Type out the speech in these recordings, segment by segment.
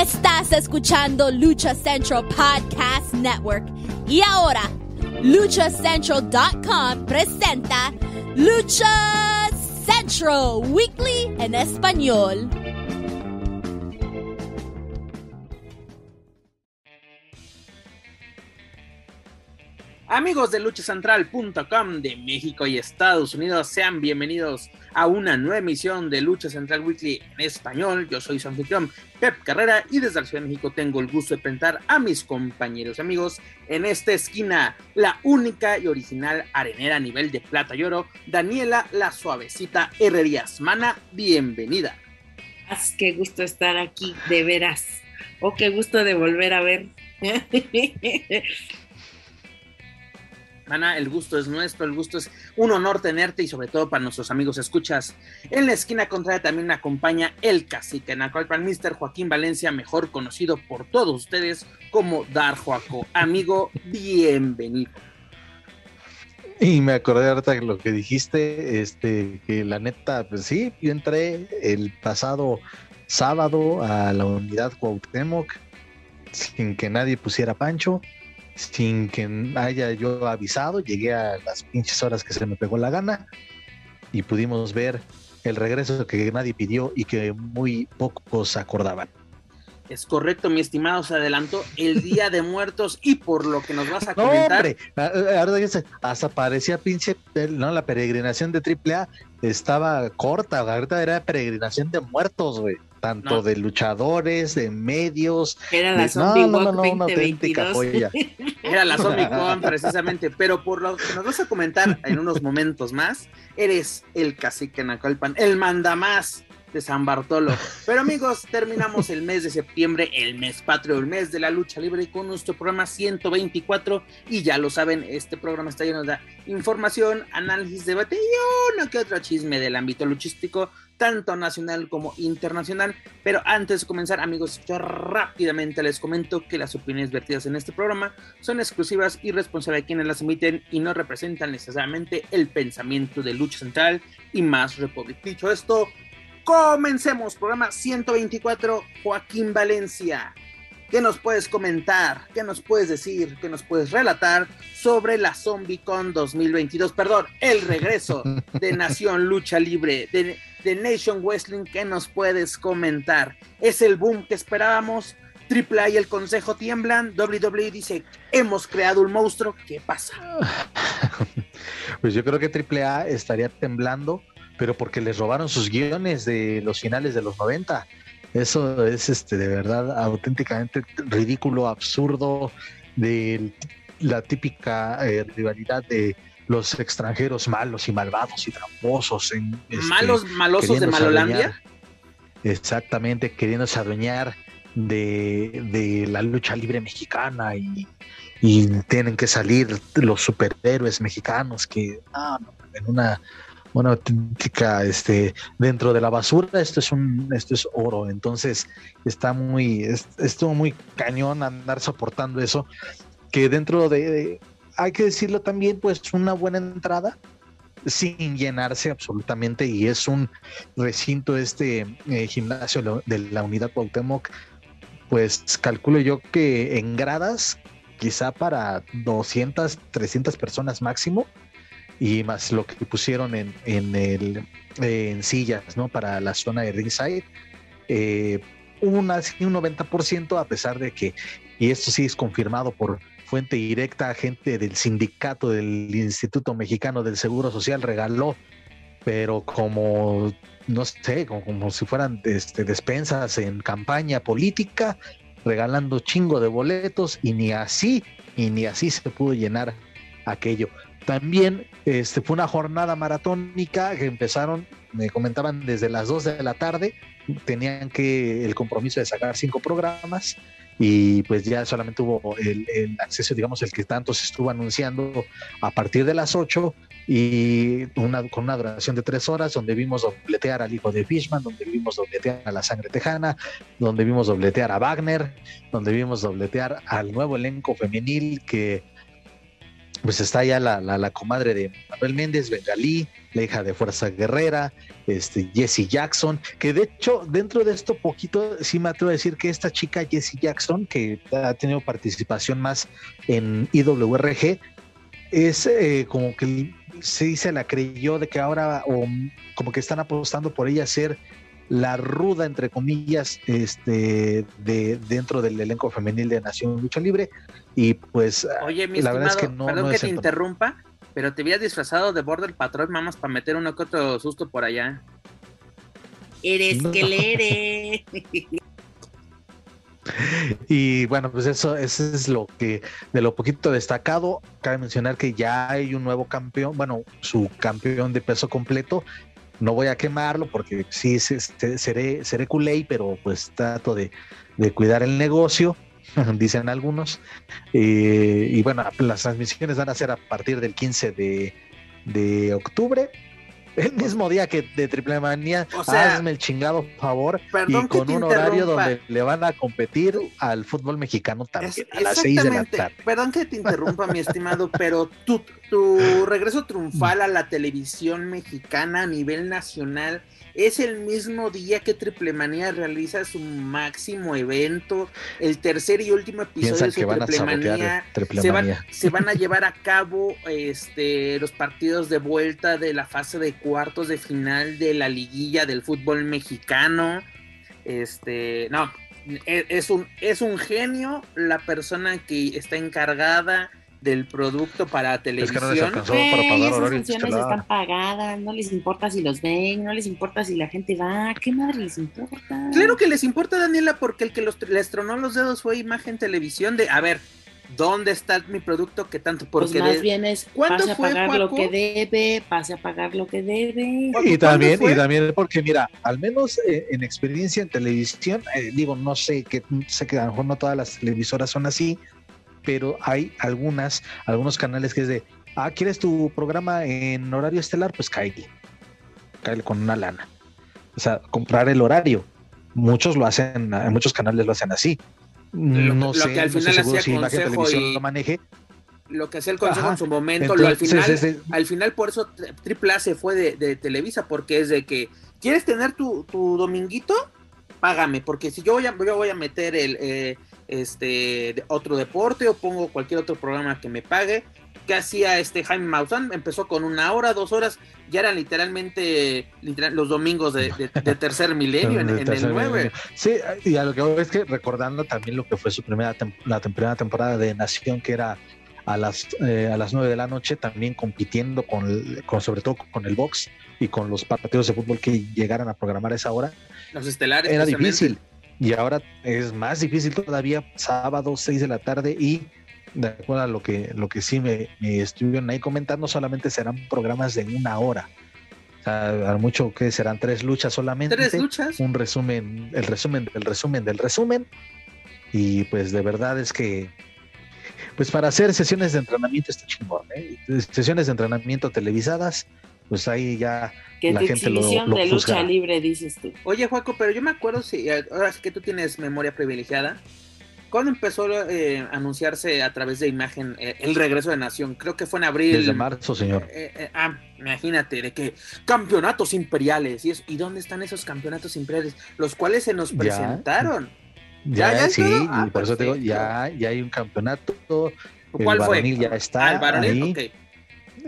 Estás escuchando Lucha Central Podcast Network. Y ahora, luchacentral.com presenta Lucha Central Weekly en español. Amigos de luchacentral.com de México y Estados Unidos, sean bienvenidos a una nueva emisión de Lucha Central Weekly en español. Yo soy su anfitrión Pep Carrera y desde la Ciudad de México tengo el gusto de presentar a mis compañeros y amigos en esta esquina, la única y original arenera a nivel de plata y oro, Daniela La Suavecita Herrerías. Mana, bienvenida. Qué gusto estar aquí, de veras. Oh, qué gusto de volver a ver. Ana, el gusto es nuestro, el gusto es un honor tenerte y sobre todo para nuestros amigos escuchas. En la esquina contraria también acompaña el cacique Nacolpan, Mr. Joaquín Valencia, mejor conocido por todos ustedes como Dar Joaco. Amigo, bienvenido. Y me acordé ahorita de lo que dijiste, este, que la neta, pues sí, yo entré el pasado sábado a la unidad Cuauhtémoc sin que nadie pusiera pancho sin que haya yo avisado, llegué a las pinches horas que se me pegó la gana y pudimos ver el regreso que nadie pidió y que muy pocos acordaban. Es correcto, mi estimado, se adelantó el Día de Muertos y por lo que nos vas a comentar. hombre, hasta parecía pinche, no, la peregrinación de AAA estaba corta, ahorita era peregrinación de muertos, güey tanto de luchadores, de medios. Era la Zombie no, no, no, no, una auténtica joya. Era la Zombie Con, precisamente, pero por lo que nos vas a comentar en unos momentos más, eres el cacique Nacolpan, el mandamás de San Bartolo. Pero amigos, terminamos el mes de septiembre, el mes patrio, el mes de la lucha libre con nuestro programa 124 y ya lo saben, este programa está lleno de información, análisis, debate y uno que otro chisme del ámbito luchístico tanto nacional como internacional. Pero antes de comenzar, amigos, yo rápidamente les comento que las opiniones vertidas en este programa son exclusivas y responsables de quienes las emiten y no representan necesariamente el pensamiento de Lucha Central y más Republic. Dicho esto, comencemos. Programa 124, Joaquín Valencia. ¿Qué nos puedes comentar? ¿Qué nos puedes decir? ¿Qué nos puedes relatar sobre la ZombieCon 2022? Perdón, el regreso de Nación Lucha Libre, de, de Nation Wrestling. ¿Qué nos puedes comentar? ¿Es el boom que esperábamos? AAA y el Consejo tiemblan. WWE dice, hemos creado un monstruo. ¿Qué pasa? Pues yo creo que AAA estaría temblando, pero porque les robaron sus guiones de los finales de los 90 eso es este de verdad auténticamente ridículo, absurdo, de la típica eh, rivalidad de los extranjeros malos y malvados y tramposos. En, este, malos, malosos de Malolandia. exactamente, queriéndose adueñar de, de, la lucha libre mexicana y, y, tienen que salir los superhéroes mexicanos que ah, en una una auténtica, este, dentro de la basura, esto es un, esto es oro. Entonces, está muy, es, estuvo muy cañón andar soportando eso. Que dentro de, hay que decirlo también, pues una buena entrada, sin llenarse absolutamente, y es un recinto, este eh, gimnasio de la unidad Cuauhtémoc, pues calculo yo que en gradas, quizá para 200, 300 personas máximo, y más lo que pusieron en, en, el, en sillas ¿no? para la zona de ringside. Eh, un 90% a pesar de que, y esto sí es confirmado por fuente directa, gente del sindicato del Instituto Mexicano del Seguro Social regaló, pero como, no sé, como, como si fueran este, despensas en campaña política, regalando chingo de boletos y ni así, y ni así se pudo llenar aquello. También este, fue una jornada maratónica que empezaron, me comentaban, desde las 2 de la tarde. Tenían que el compromiso de sacar cinco programas y pues ya solamente hubo el, acceso, digamos, el que tanto se estuvo anunciando a partir de las 8 y una, con una duración de tres horas, donde vimos dobletear al hijo de Fishman, donde vimos dobletear a la sangre tejana, donde vimos dobletear a Wagner, donde vimos dobletear al nuevo elenco femenil que pues está ya la, la, comadre de Manuel Méndez, Bengalí, la hija de Fuerza Guerrera, este, Jessie Jackson, que de hecho dentro de esto poquito sí me atrevo a decir que esta chica Jessie Jackson, que ha tenido participación más en IWRG, es eh, como que sí se la creyó de que ahora o como que están apostando por ella ser la ruda, entre comillas, este, de, dentro del elenco femenil de Nación Lucha Libre. Y pues, Oye, mi la verdad es que no. Perdón que te interrumpa, pero te habías disfrazado de Border Patrol, mamás, para meter uno que otro susto por allá. Eres que le eres. Y bueno, pues eso, eso es lo que de lo poquito destacado. Cabe mencionar que ya hay un nuevo campeón, bueno, su campeón de peso completo, no voy a quemarlo porque sí seré, seré culé, pero pues trato de, cuidar el negocio, dicen algunos. Eh, y bueno, las transmisiones van a ser a partir del 15 de, de octubre el mismo día que de Triple Manía, hazme el chingado favor y con un horario donde le van a competir al fútbol mexicano también a las seis de la tarde. Perdón que te interrumpa, mi estimado, pero tu, tu regreso triunfal a la televisión mexicana a nivel nacional es el mismo día que Triple Manía realiza su máximo evento, el tercer y último episodio de su Triple Manía. Se, van, se van a llevar a cabo este, los partidos de vuelta de la fase de cuartos de final de la liguilla del fútbol mexicano. Este, no, e, es un, es un genio la persona que está encargada del producto para televisión. Es que no les esas funciones están pagadas, no les importa si los ven, no les importa si la gente va, ¿qué madre les importa? Claro que les importa, Daniela, porque el que los, les tronó los dedos fue imagen televisión de, a ver, ¿dónde está mi producto que tanto? Porque pues más bien es, pase a pagar lo que debe, pase a pagar lo que debe. Y también, y también porque mira, al menos eh, en experiencia en televisión, eh, digo, no sé, que sé que a lo mejor no todas las televisoras son así, pero hay algunas, algunos canales que es de, ah, ¿quieres tu programa en horario estelar? Pues cállate, cállate con una lana. O sea, comprar el horario. Muchos lo hacen, muchos canales lo hacen así. no sé, que al final si Televisión lo maneje. Lo que hacía el consejo en su momento, lo, al final, al final por eso Triple A se fue de, Televisa, porque es de que, ¿quieres tener tu, tu dominguito? Págame, porque si yo voy a, yo voy a meter el, eh, este otro deporte o pongo cualquier otro programa que me pague. que hacía este Jaime Maussan? Empezó con una hora, dos horas, ya eran literalmente los domingos de, tercer milenio en, el 9. Sí, y a lo que voy es que recordando también lo que fue su primera la primera temporada de Nación, que era a las, eh, a las 9 de la noche, también compitiendo con, con, sobre todo con el box y con los partidos de fútbol que llegaran a programar a esa hora. Los estelares. Era difícil y ahora es más difícil todavía, sábado, 6 de la tarde y de acuerdo a lo que, lo que sí me, estuvieron ahí comentando, solamente serán programas de una hora. O sea, a mucho que serán tres luchas solamente. Tres luchas. Un resumen, el resumen del resumen del resumen. Y pues de verdad es que, pues para hacer sesiones de entrenamiento está chingón, ¿eh? Sesiones de entrenamiento televisadas, pues ahí ya que la gente lo, de lucha libre, dices tú. Oye, Juaco, pero yo me acuerdo, si ahora sí que tú tienes memoria privilegiada, ¿cuándo empezó eh, a anunciarse a través de imagen eh, el regreso de Nación? Creo que fue en abril. Desde marzo, señor. Eh, ah, imagínate, de que campeonatos imperiales. ¿Y, ¿Y dónde están esos campeonatos imperiales? Los cuales se nos presentaron. Ya, ya, sí, y por eso te digo, ya, ya hay un campeonato. ¿Cuál fue? ya está. Ah, varonil, ahí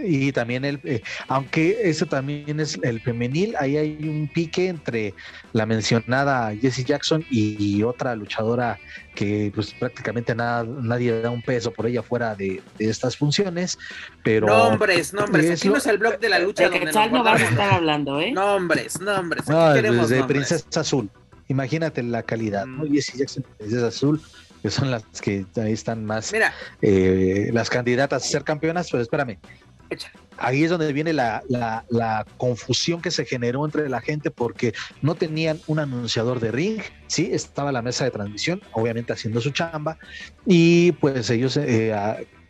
y también el, eh, aunque eso también es el femenil, ahí hay un pique entre la mencionada Jessie Jackson y, otra luchadora que pues prácticamente nada, nadie da un peso por ella fuera de, estas funciones, pero... Nombres, nombres, aquí no es el blog de la lucha. De no vas a estar hablando, ¿eh? Nombres, nombres. no, desde Princesa Azul, imagínate la calidad, ¿no? Mm. Jessie Jackson, Princesa Azul, que son las que ahí están más Mira, eh, las candidatas a ser campeonas, pero espérame, Ahí es donde viene la, confusión que se generó entre la gente porque no tenían un anunciador de ring, sí, estaba la mesa de transmisión, obviamente haciendo su chamba, y pues ellos eh,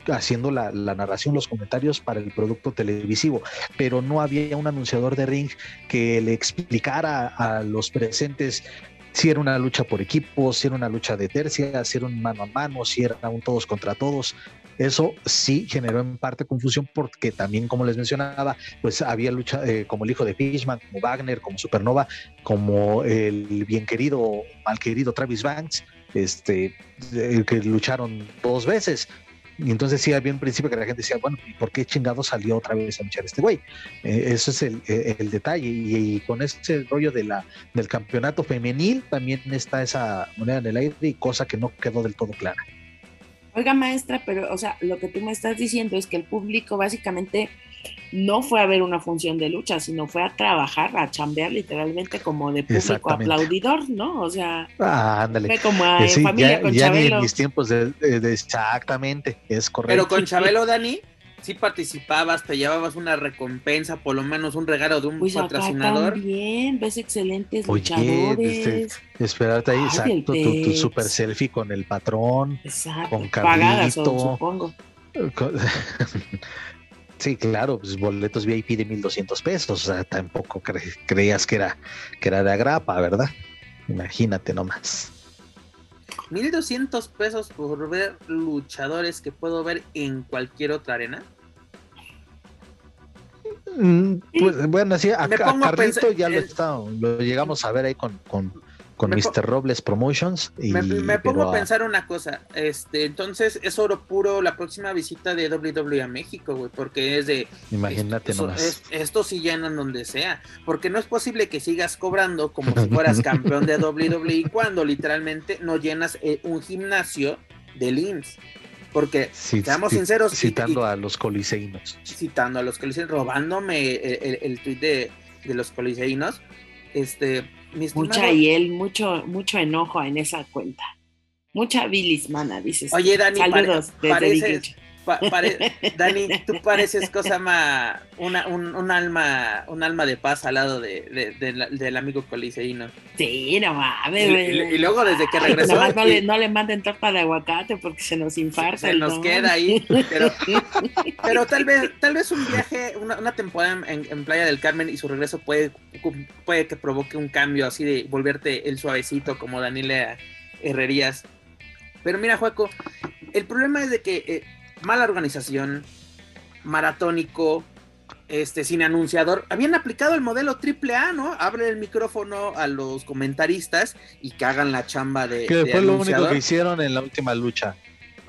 haciendo la, narración, los comentarios para el producto televisivo, pero no había un anunciador de ring que le explicara a los presentes si era una lucha por equipo, si era una lucha de tercia, si era un mano a mano, si era un todos contra todos. Eso sí generó en parte confusión porque también, como les mencionaba, pues había lucha eh, como el hijo de Fishman, como Wagner, como Supernova, como el bien querido, mal querido Travis Banks, este, que lucharon dos veces. Y entonces sí había un principio que la gente decía, bueno, ¿y por qué chingado salió otra vez a luchar este güey? Eh, eso es el, eh, detalle. Y, con ese rollo de la, del campeonato femenil también está esa moneda en el aire y cosa que no quedó del todo clara. Oiga, maestra, pero, o sea, lo que tú me estás diciendo es que el público básicamente no fue a ver una función de lucha, sino fue a trabajar, a chambear literalmente como de público aplaudidor, ¿no? O sea, ah, ándale. como a eh, familia con Chabelo. en mis tiempos de, exactamente, es correcto. Pero con Chabelo, Dani, sí participabas, te llevabas una recompensa, por lo menos un regalo de un pues patrocinador. también, ves excelentes Oye, luchadores. esperarte ahí, exacto, tu, super selfie con el patrón, con Carlito. supongo. Sí, claro, pues boletos VIP de 1200 pesos, o sea, tampoco creías que era, que era de agrapa, ¿verdad? Imagínate nomás. 1200 pesos por ver luchadores que puedo ver en cualquier otra arena. Mm, pues bueno, así a, Carlito ya lo, lo llegamos a ver ahí con, con con Mr. Robles Promotions. Y, me, pongo a pensar una cosa, este, entonces es oro puro la próxima visita de WWE a México, güey, porque es de... Imagínate esto, nomás. esto sí llenan donde sea, porque no es posible que sigas cobrando como si fueras campeón de WWE cuando literalmente no llenas eh, un gimnasio de LIMS. Porque, seamos sinceros. Citando a los coliseínos. Citando a los coliseínos, robándome el, el, tweet de, de los coliseínos. Este, Mucha él, mucho, mucho enojo en esa cuenta. Mucha bilismana, dices. Oye, Dani, Saludos pareces, Dani, tú pareces cosa más, una, un, alma, un alma de paz al lado de, del amigo coliseíno. Sí, no mames. Y, y, luego desde que regresó. no, le, no le manden torta de aguacate porque se nos infarta. Se, nos queda ahí. Pero, pero, tal vez, tal vez un viaje, una, una temporada en, en, Playa del Carmen y su regreso puede, puede que provoque un cambio así de volverte el suavecito como Daniela Herrerías. Pero mira, Juaco, el problema es de que eh, mala organización, maratónico, este, sin anunciador, habían aplicado el modelo AAA, ¿no? Abre el micrófono a los comentaristas y que hagan la chamba de. Que fue lo único que hicieron en la última lucha.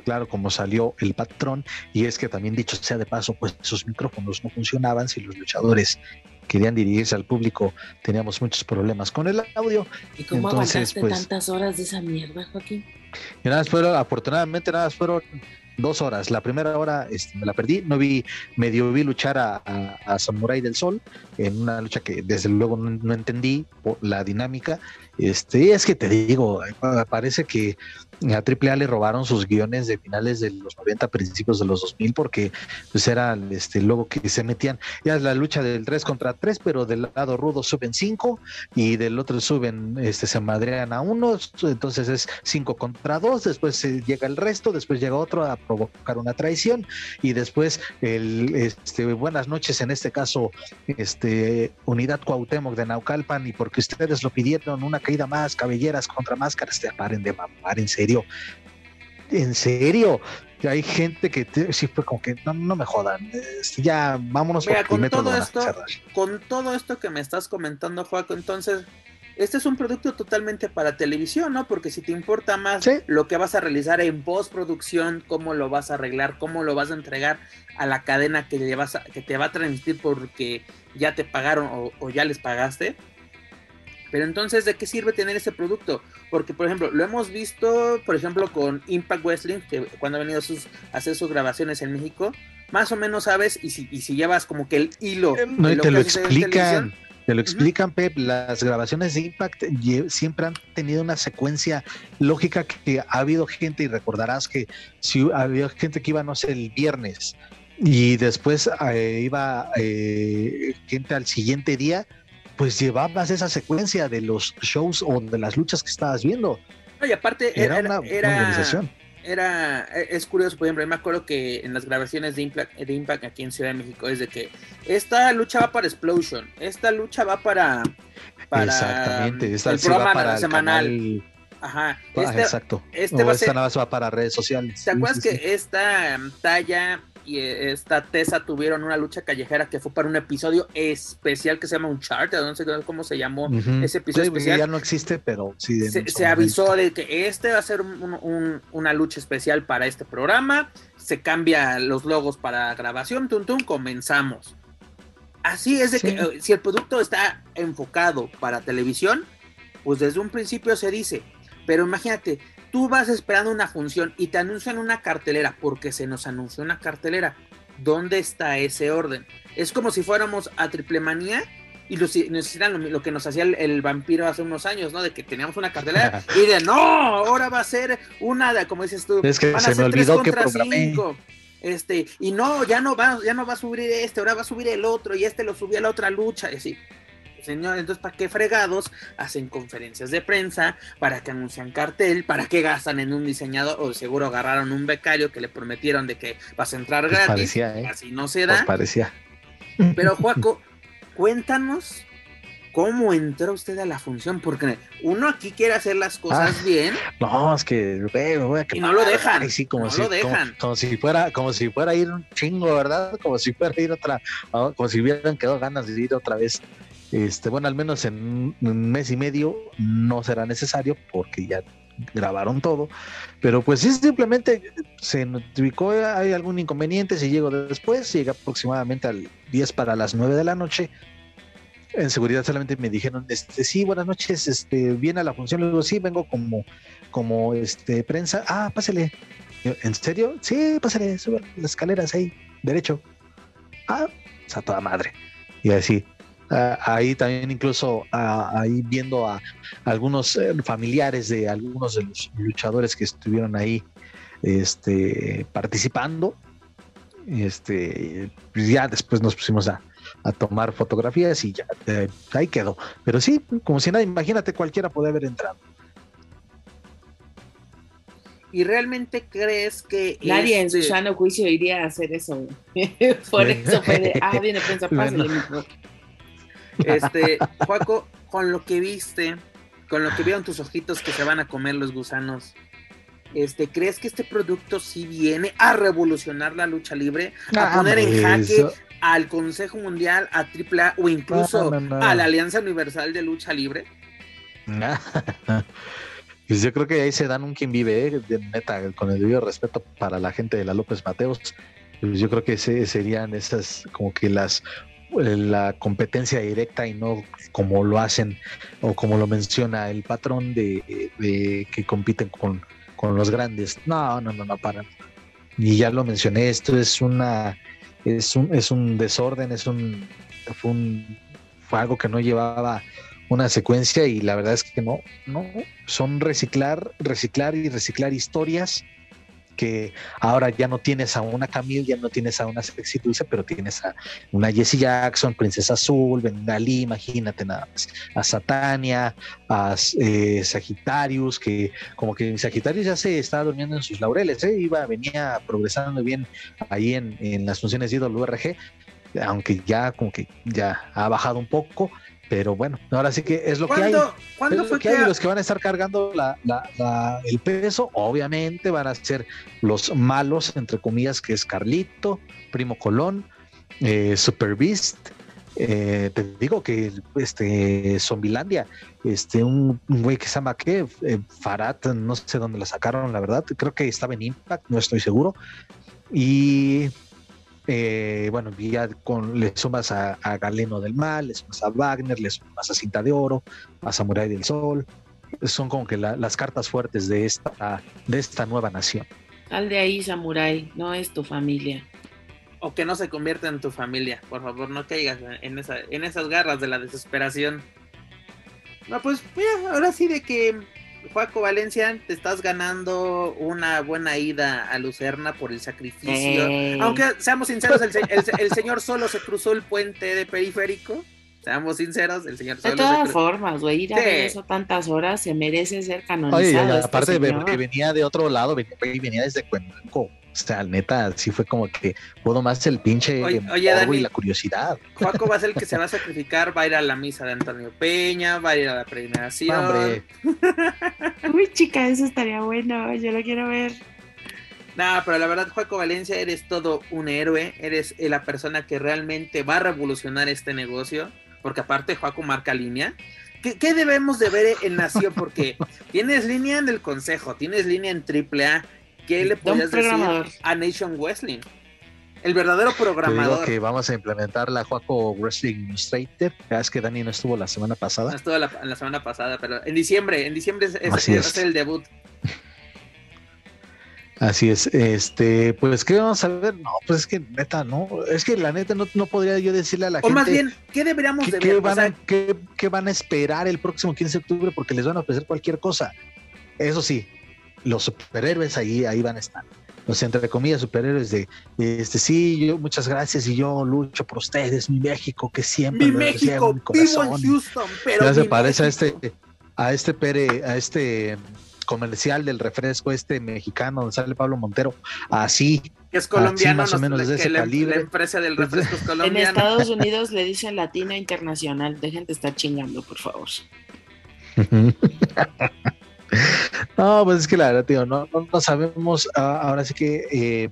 Claro, como salió el patrón, y es que también dicho sea de paso, pues esos micrófonos no funcionaban si los luchadores querían dirigirse al público, teníamos muchos problemas con el audio. ¿Y cómo Entonces, pues, tantas horas de esa mierda, Joaquín? Y nada, fueron, afortunadamente, nada, fueron dos horas. La primera hora este, me la perdí, no vi, medio vi luchar a, a, Samurai del Sol en una lucha que desde luego no, entendí la dinámica. Este, es que te digo, parece que a AAA le robaron sus guiones de finales de los 90, principios de los 2000, porque pues era este, luego que se metían, ya es la lucha del 3 contra 3, pero del lado rudo suben 5 y del otro suben, este, se madrean a uno, entonces es 5 contra 2, después llega el resto, después llega otro a provocar una traición y después el, este, buenas noches, en este caso, este, Unidad Cuauhtémoc de Naucalpan y porque ustedes lo pidieron, una caída más, cabelleras contra máscaras, te paren de mamar, en serio en serio, hay gente que sí fue como que no, me jodan, este, ya vámonos con todo esto, con todo esto que me estás comentando, Juaco, entonces este es un producto totalmente para televisión, ¿no? Porque si te importa más lo que vas a realizar en postproducción, cómo lo vas a arreglar, cómo lo vas a entregar a la cadena que, le vas que te va a transmitir porque ya te pagaron o ya les pagaste, pero entonces, ¿de qué sirve tener ese producto? Porque, por ejemplo, lo hemos visto, por ejemplo, con Impact Wrestling, que cuando ha venido a, hacer sus grabaciones en México, más o menos sabes, y si, y si llevas como que el hilo. Eh, no, te lo explican. Te lo explican, Pep. Las grabaciones de Impact siempre han tenido una secuencia lógica que ha habido gente, y recordarás que si había gente que iba, no sé, el viernes, y después eh, iba eh, gente al siguiente día, pues llevabas esa secuencia de los shows o de las luchas que estabas viendo. y aparte era, una, organización. Era, es curioso, por ejemplo, me acuerdo que en las grabaciones de Impact, de Impact aquí en Ciudad de México es de que esta lucha va para Explosion, esta lucha va para, Exactamente, esta el programa para semanal. Ajá. Ah, exacto. este o va esta ser- nada más va para redes sociales. ¿Te acuerdas sí, que esta talla y eh, esta Tessa tuvieron una lucha callejera que fue para un episodio especial que se llama Uncharted? No sé cómo se llamó ese episodio Sí, porque especial. ya no existe, pero sí. se, avisó de que este va a ser un- un- una lucha especial para este programa. Se cambia los logos para grabación. Tum, tum, comenzamos. Así es de Sí. que eh, si el producto está enfocado para televisión, pues desde un principio se dice. Pero imagínate, tú vas esperando una función y te anuncian una cartelera porque se nos anunció una cartelera. ¿Dónde está ese orden? Es como si fuéramos a Triple Manía y nos hicieran lo, lo que nos hacía el, el vampiro hace unos años, ¿no? De que teníamos una cartelera y de no, ahora va a ser una de, como dices tú, Es que van a se me ser tres olvidó que contra programé. cinco. Este, y no, ya no va, ya no va a subir este, ahora va a subir el otro, y este lo subió a la otra lucha, y así. Señor, entonces, ¿para qué fregados hacen conferencias de prensa? ¿Para que anuncian cartel? ¿Para qué gastan en un diseñador? O seguro agarraron un becario que le prometieron de que vas a entrar Pues gratis. parecía, ¿eh? Así no se Pues da. parecía. Pero, Juaco, cuéntanos cómo entró usted a la función, porque uno aquí quiere hacer las cosas Ah, bien. No, es que Y no lo dejan, Ay, sí, como no si, lo como- dejan. Como, si fuera, como si fuera a ir un chingo, ¿verdad? Como si fuera a ir otra, ah, como si hubieran quedado ganas de ir otra vez. Este, bueno, al menos en un- mes y medio no será necesario porque ya grabaron todo, pero pues sí simplemente se notificó hay algún inconveniente si llego después, llega aproximadamente al 10 para las 9 de la noche. En seguridad solamente me dijeron, este, sí, buenas noches, este, viene a la función, le digo, sí, vengo como, como este prensa, ah, pásele. Yo, ¿En serio? Sí, pásale, sube las escaleras ahí, derecho. Ah, o sea, toda madre. Y así, ahí también incluso ah, ahí viendo a algunos eh, familiares de algunos de los luchadores que estuvieron ahí este, participando. Este, pues ya después nos pusimos a, a tomar fotografías y ya eh, ahí quedó. Pero sí, como si nada, imagínate, cualquiera puede haber entrado. ¿Y realmente crees que Nadie en este- su sano juicio iría a hacer eso. Por eso fue de, ah, viene prensa, pásale, Bueno. Este, Juaco, con lo que viste, con lo que vieron tus ojitos que se van a comer los gusanos, este, ¿crees que este producto sí viene a revolucionar la lucha libre? A Ah, poner en jaque al Consejo Mundial, a AAA o incluso No, no, no. a la Alianza Universal de Lucha Libre? Pues yo creo que ahí se dan un quien vive, ¿eh? de neta, con el debido respeto para la gente de la López Mateos. Pues yo creo que ese serían esas como que las la competencia directa y no como lo hacen o como lo menciona el patrón de, de que compiten con, con los grandes. No, no, no, no paran. Y ya lo mencioné, esto es una es un es un desorden, es fue un fue algo que no llevaba una secuencia y la verdad es que no, no, son reciclar, reciclar y reciclar historias que ahora ya no tienes a una Camille, ya no tienes a una Sexy Dulce, pero tienes a una Jessie Jackson, Princesa Azul, Bengalí, imagínate nada más, a Satania, a eh, que como que Sagitarius ya se estaba durmiendo en sus laureles, ¿eh? iba, venía progresando bien ahí en, en las funciones de IWRG, aunque ya como que ya ha bajado un poco, pero bueno, ahora sí que es lo que hay. ¿Cuándo, ¿cuándo Es lo fue que que, hay, los que van a estar cargando la- la- la- el peso, obviamente van a ser los malos, entre comillas, que es Carlito, Primo Colón, eh, Super Beast. eh, te digo que este Zombilandia, este un, un güey que se llama ¿qué? Eh, Farad, no sé dónde la sacaron, la verdad, creo que estaba en Impact, no estoy seguro. Y eh, bueno, ya con, le sumas a, a Galeno del Mal, le sumas a Wagner, le sumas a Cinta de Oro, a Samurai del Sol. Son como que la- las cartas fuertes de esta, de esta nueva nación. Sal de ahí, Samurai, no es tu familia. o que no se convierta en tu familia, por favor, no caigas en, esa, en esas garras de la desesperación. No, pues mira, ahora sí de que Juaco Valencia, te estás ganando una buena ida a Lucerna por el sacrificio. Ey. Aunque seamos sinceros, el, se- el se- el señor solo se cruzó el puente de periférico. Seamos sinceros, el señor De solo se todas cruzó. formas, güey, ir a Sí. ver eso tantas horas se merece ser canonizado. Oye, este aparte, venía de otro lado, venía, venía desde Cuenco. O sea, neta, sí fue como que pudo más el pinche Oye, oye, morbo Dani. y la curiosidad. Juaco va a ser el que se va a sacrificar, va a ir a la misa de Antonio Peña, va a ir a la premiación. Hombre, Uy, chica, eso estaría bueno. Yo lo quiero ver. No, pero la verdad, Juaco Valencia, eres todo un héroe, eres la persona que realmente va a revolucionar este negocio, porque aparte Juaco marca línea. ¿Qué, qué debemos de ver en Nación? Porque tienes línea en el Consejo, tienes línea en AAA, ¿qué le Don podrías decir a Nation Wrestling? El verdadero te digo programador. que vamos a implementar la Juaco Wrestling Illustrator. Ya es que Dani no estuvo la semana No pasada. estuvo la, la semana pasada, pero en diciembre, en diciembre es, es- Así es. el debut. Así es, este, pues, ¿qué vamos a ver? No, pues es que neta, no, es que la neta no, no podría yo decirle a la O gente más bien, ¿qué deberíamos qué, de qué ver? O van sea, a, qué- qué van a esperar el próximo 15 de octubre porque les van a ofrecer cualquier cosa. Eso sí, los superhéroes ahí, ahí van a estar. Los entre comillas superhéroes de este sí, yo muchas gracias y yo lucho por ustedes, mi México, que siempre mi México, en mi vivo en. Houston, pero Ya se parece a este, a este Pere, a este comercial del refresco este mexicano donde sale Pablo Montero, así, que es colombiano, más o nos- menos de ese la, calibre. la empresa del refresco es En colombiana. Estados Unidos le dicen latino internacional. Dejen de estar chingando, por favor. no, pues es que la verdad, tío, no, sabemos. ah, ahora sí que eh,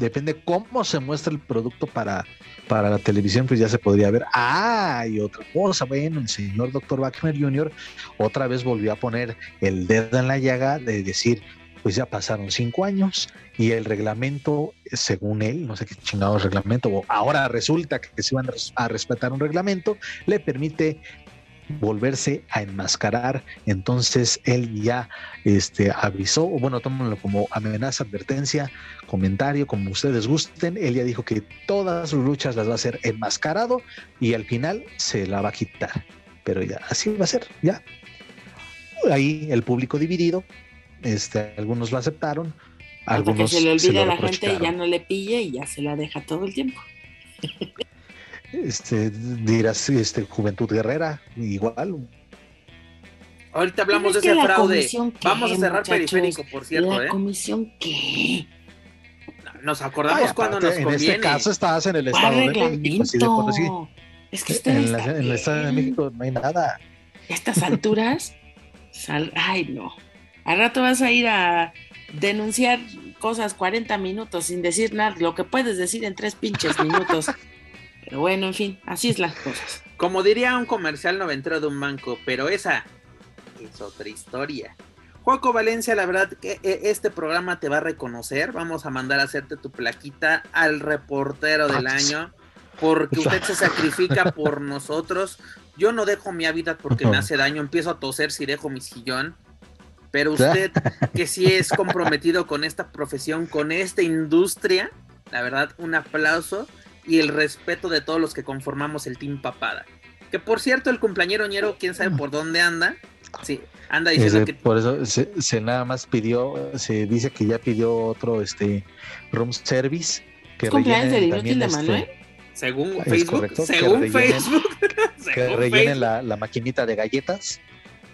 depende cómo se muestra el producto para, para la televisión, pues ya se podría ver. Ah, y otra cosa, bueno, el señor Dr. Wagner Jr. otra vez volvió a poner el dedo en la llaga de decir, pues ya pasaron cinco años y el reglamento, según él, no sé qué chingados reglamento, ahora resulta que se van a respetar un reglamento, le permite volverse a enmascarar. Entonces él ya este, avisó, o bueno, tómenlo como amenaza, advertencia, comentario, como ustedes gusten. Él ya dijo que todas sus luchas las va a hacer enmascarado y al final se la va a quitar. Pero ya, así va a ser, ya. Ahí el público dividido, este, algunos lo aceptaron, Hasta que algunos se le olvide lo a la gente y ya no le pille y ya se la deja todo el tiempo. Este, dirás, este, Juventud Guerrera, igual, Ahorita hablamos de ese fraude. comisión, ¿qué, Vamos a cerrar muchachos? periférico, por cierto, ¿La ¿eh? comisión qué? Nos acordamos Ay, cuando aparte, nos en conviene. este caso estás en el ¿Cuál Estado de México, así de por sí. Es que ustedes En, la- en el Estado de. México no hay nada. A estas alturas, sal- ay no. Al rato vas a ir a denunciar cosas 40 minutos sin decir nada, lo que puedes decir en tres pinches minutos. Pero bueno, en fin, así es las cosas. Como diría un comercial noventero de un banco, pero esa es otra historia. Juaco Valencia, la verdad que eh, este programa te va a reconocer. Vamos a mandar a hacerte tu plaquita al reportero del año, porque usted se sacrifica por nosotros. Yo no dejo mi hábitat porque me hace daño, empiezo a toser si dejo mi sillón. Pero usted, que sí es comprometido con esta profesión, con esta industria, la verdad, un aplauso y el respeto de todos los que conformamos el Team Papada. Que por cierto, el cumpleañero ñero, quién sabe por dónde anda. Sí, anda diciendo Ese- que Por eso se, se nada más pidió, se dice que ya pidió otro este room service que ¿Es cumpleaños rellenen del inútil también, de Manuel? este, según Facebook, correcto, que según rellenen- Facebook, que rellenen la, la maquinita de galletas.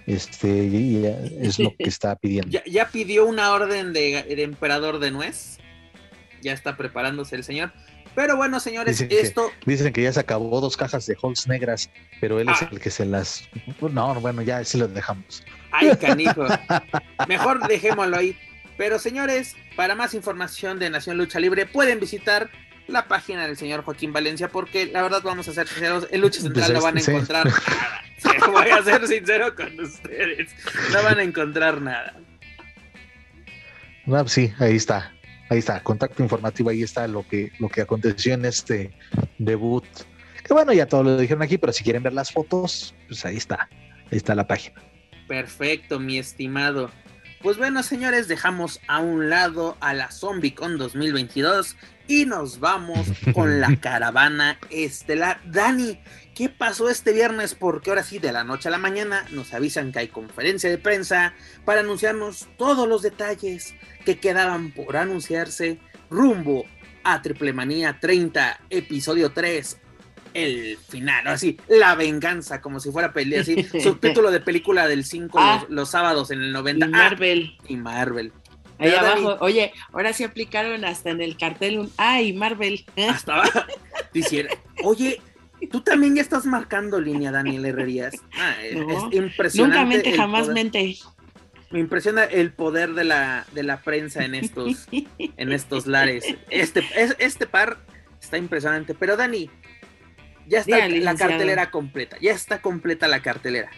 Este y ya es lo que está pidiendo. ya, ya pidió una orden de, de emperador de nuez. Ya está preparándose el señor. Pero bueno, señores, Dicen que- esto Dicen que ya se acabó dos cajas de Halls negras, pero él Ah. es el que se las. No, bueno, ya sí lo dejamos. Ay, canijo. Mejor dejémoslo ahí. Pero señores, para más información de Nación Lucha Libre, pueden visitar la página del señor Joaquín Valencia, porque la verdad vamos a ser sinceros, en Lucha Central no van a Sí. encontrar nada. Sí, voy a ser sincero con ustedes. No van a encontrar nada. No, pues sí, ahí está. Ahí está, contacto informativo, ahí está lo que, lo que aconteció en este debut. Que bueno, ya todo lo dijeron aquí, pero si quieren ver las fotos, pues ahí está. Ahí está la página. Perfecto, mi estimado. Pues bueno, señores, dejamos a un lado a la ZombieCon 2022 y nos vamos con la caravana estelar. Dani, ¿qué pasó este viernes? Porque ahora sí, de la noche a la mañana, nos avisan que hay conferencia de prensa para anunciarnos todos los detalles que quedaban por anunciarse rumbo a Triple Manía 30, episodio 3, el final, así, la venganza, como si fuera pelea, así, subtítulo de película del 5 Ah. los, los sábados en el Y 90. Ah, Marvel. y Marvel. Ahí abajo, oye, ahora sí aplicaron hasta en el cartel un ¡ay, Marvel! Hasta abajo. oye, tú también ya estás marcando línea, Daniel Herrerías. Ah, es impresionante. Nunca mente, jamás mente. Me impresiona el poder de la, de la prensa en estos, en estos lares. Este, este par está impresionante. Pero Dani, ya está la cartelera completa. Ya está completa la cartelera.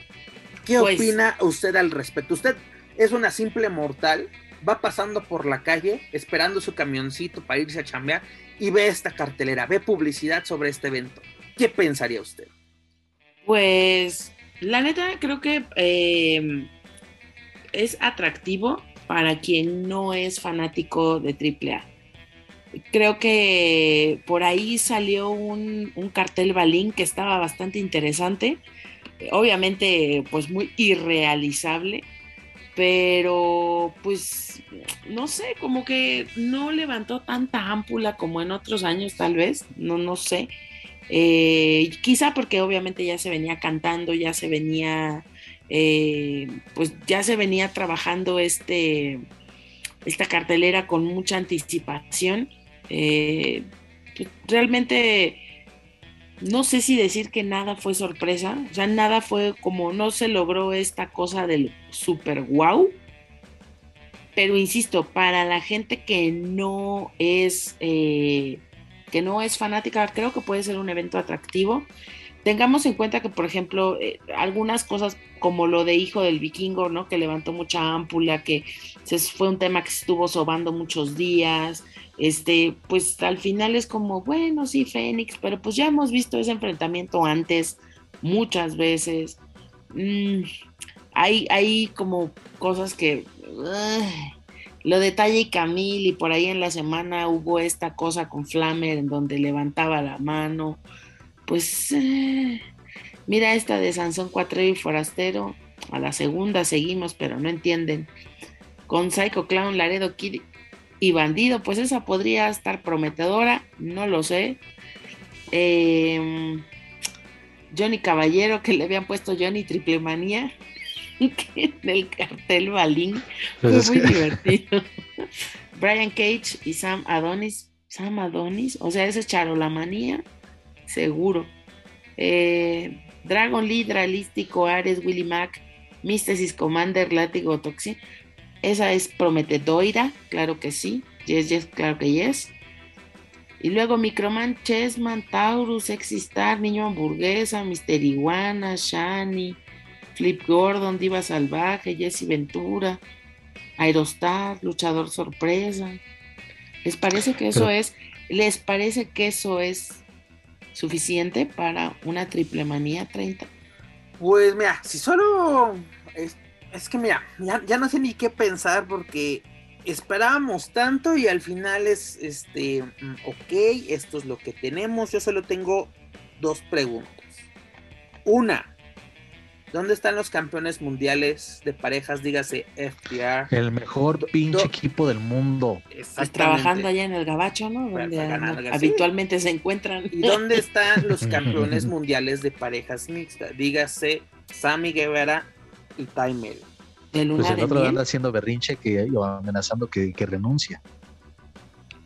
¿Qué pues opina usted al respecto? Usted es una simple mortal, va pasando por la calle esperando su camioncito para irse a chambear y ve esta cartelera, ve publicidad sobre este evento. ¿Qué pensaría usted? Pues la neta creo que eh, es atractivo para quien no es fanático de AAA. Creo que por ahí salió un, cartel balín que estaba bastante interesante, obviamente pues muy irrealizable, pero pues no sé, como que no levantó tanta ámpula como en otros años tal vez, no, no sé. Eh, quizá porque obviamente ya se venía cantando, ya se venía eh, pues ya se venía trabajando este, esta cartelera con mucha anticipación. Eh, realmente no sé si decir que nada fue sorpresa, o sea, nada fue como no se logró esta cosa del super wow. Pero insisto, para la gente que no es que no es fanática, creo que puede ser un evento atractivo. Tengamos en cuenta que, por ejemplo, eh, algunas cosas como lo de Hijo del Vikingo, ¿no? Que levantó mucha ámpula, que se, fue un tema que estuvo sobando muchos días. Este, pues al final es como, bueno, sí, Fénix, pero pues ya hemos visto ese enfrentamiento antes muchas veces. Mm, hay, hay como cosas que. Lo de Talla y Camil, y por ahí en la semana hubo esta cosa con Flamer en donde levantaba la mano pues eh, mira esta de Sansón Cuatrero y Forastero, a la segunda seguimos, pero no entienden. Con Psycho Clown, Laredo Kid y Bandido, pues esa podría estar prometedora, no lo sé. Em, Johnny Caballero, que le habían puesto Johnny Triple Manía, en el cartel Balín, pues fue muy divertido. Brian Cage y Sam Adonis, Sam Adonis, o sea, ese es Charolamanía seguro. Eh, Dragon Lee, Dralístico, Ares, Willy Mac, Mystesis Commander, Látigo Toxin. Esa es Prometedoira, claro que sí. Yes, yes, claro que yes. Y luego Microman, Chessman, Taurus, Sexistar, Niño Hamburguesa, Mister Iguana, Shani, Flip Gordon, Diva Salvaje, Jesse Ventura, Aerostar, Luchador Sorpresa. ¿Les parece que eso es? ¿Les parece que eso es suficiente para una triple manía 30? Pues mira, si solo es, que mira, ya, no sé ni qué pensar porque esperábamos tanto y al final es este, mm, ok, esto es lo que tenemos. Yo solo tengo dos preguntas. Una, ¿Dónde están los campeones mundiales de parejas? Dígase FTR. El mejor pinche equipo del mundo. Pues trabajando allá en el Gabacho, ¿no? Donde habitualmente se encuentran. ¿Y dónde están los campeones mundiales de parejas mixtas? Dígase Sammy Guevara y Taimel. Pues el otro anda haciendo berrinche que amenazando que, que renuncia.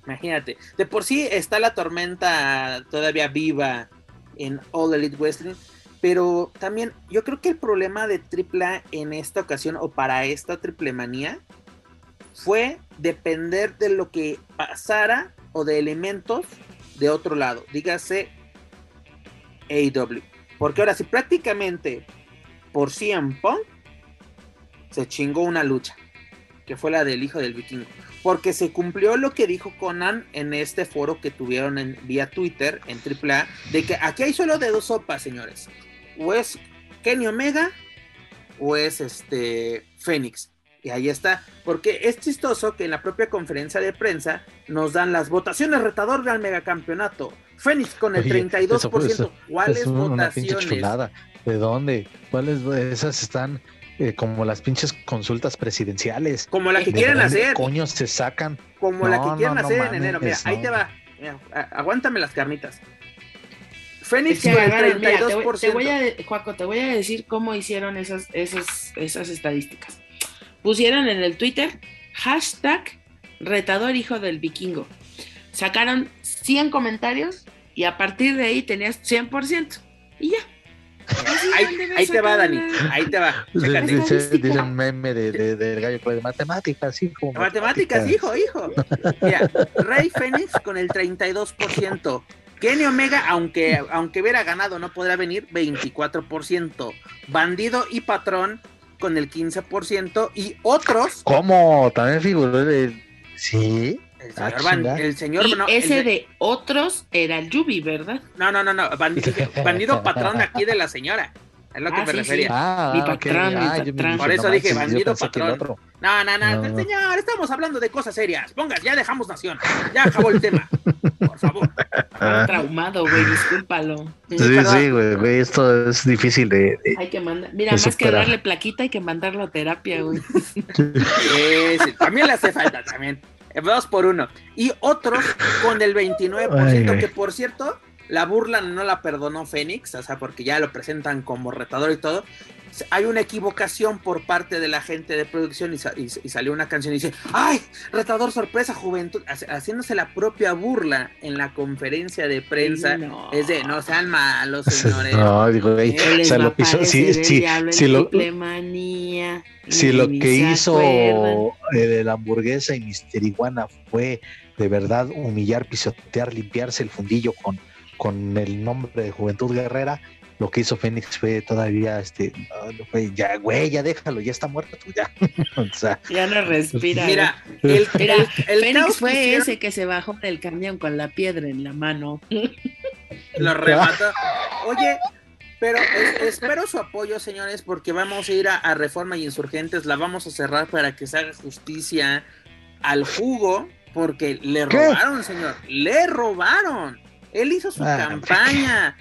Imagínate, de por sí está la tormenta todavía viva en All Elite Wrestling pero también yo creo que el problema de AAA en esta ocasión o para esta triple manía fue depender de lo que pasara o de elementos de otro lado, dígase AEW. Porque ahora sí, prácticamente por CM Punk se chingó una lucha, que fue la del hijo del vikingo. Porque se cumplió lo que dijo Conan en este foro que tuvieron en, vía Twitter en AAA, de que aquí hay solo de dos sopas, señores o es Kenny Omega o es este Fénix. Y ahí está, porque es chistoso que en la propia conferencia de prensa nos dan las votaciones retador del megacampeonato. Fénix con el 32%. ¿Cuáles votaciones? ¿De dónde? ¿Cuáles? Esas están eh, como las pinches consultas presidenciales. Como la que quieren hacer. coño se sacan? Como la que quieren hacer en enero. Mira, ahí te va. aguántame las carnitas. Fénix te, voy a, te voy a decir cómo hicieron esas, esas, esas estadísticas. Pusieron en el Twitter hashtag retador hijo del vikingo. Sacaron 100 comentarios y a partir de ahí tenías 100%. Y ya. Ahí, te va, Dani. Ahí te va. Dice, un meme de, del gallo de matemáticas, hijo. Matemáticas, hijo, hijo. Mira, Rey Fénix con el 32%. Kenny Omega, aunque, aunque hubiera ganado, no podrá venir, 24%. Bandido y Patrón con el 15%. Y otros. ¿Cómo? También figuró el. Sí. El señor, y ese de otros era el Yubi, ¿verdad? No, no, no, no. Bandido, patrón aquí de la señora. Es lo que ah, me refería. Ah, mi patrón, mi patrón. Por eso dije, bandido patrón. No, no, no, señor, estamos hablando de cosas serias. Pongas, ya dejamos nación. Ya acabó el tema. Por favor. traumado, güey, discúlpalo. Sí, sí, güey, esto es difícil de. hay que mandar, mira, más que darle plaquita, hay que mandarlo a terapia, güey. sí, también le hace falta, también. Dos por uno. Y otros con el 29%, que por cierto, la burla no la perdonó Fénix, o sea, porque ya lo presentan como retador y todo. Hay una equivocación por parte de la gente de producción y, salió una canción y dice, ¡ay! Retador sorpresa, juventud, haciéndose la propia burla en la conferencia de prensa. Es de, no sean malos, señores. No, digo, güey, o sea, lo pisó, sí, sí, sí, lo, si lo que hizo eh, de la hamburguesa y Mister Iguana fue de verdad humillar, pisotear, limpiarse el fundillo con, con el nombre de Juventud Guerrera, lo que hizo Fénix fue todavía, este, ya, güey, ya déjalo, ya está muerto, ya. o sea, ya no respira. Mira, el, Fénix fue ese que se bajó del camión con la piedra en la mano. Lo remató. Oye, pero espero su apoyo, señores, porque vamos a ir a, Reforma y Insurgentes, la vamos a cerrar para que se haga justicia al jugo, porque le robaron, señor, le robaron. Él hizo su ah, campaña,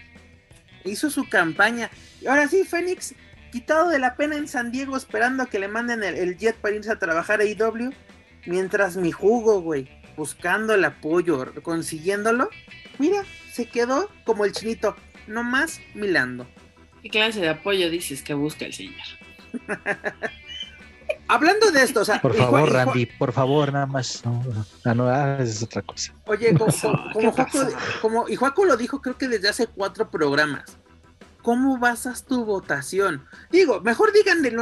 hizo su campaña. Y ahora sí, Fénix, quitado de la pena en San Diego, esperando a que le manden el, jet para irse a trabajar a IW, mientras mi jugo, güey, buscando el apoyo, consiguiéndolo, mira, se quedó como el chinito no más milando. ¿Qué clase de apoyo dices que busca el señor? Hablando de esto, o sea, por favor, Randy, por favor, nada más. No, no, ah, es otra cosa. Oye, como, como, y Juaco lo dijo, creo que desde hace cuatro programas. ¿Cómo basas tu votación? Digo, mejor díganle,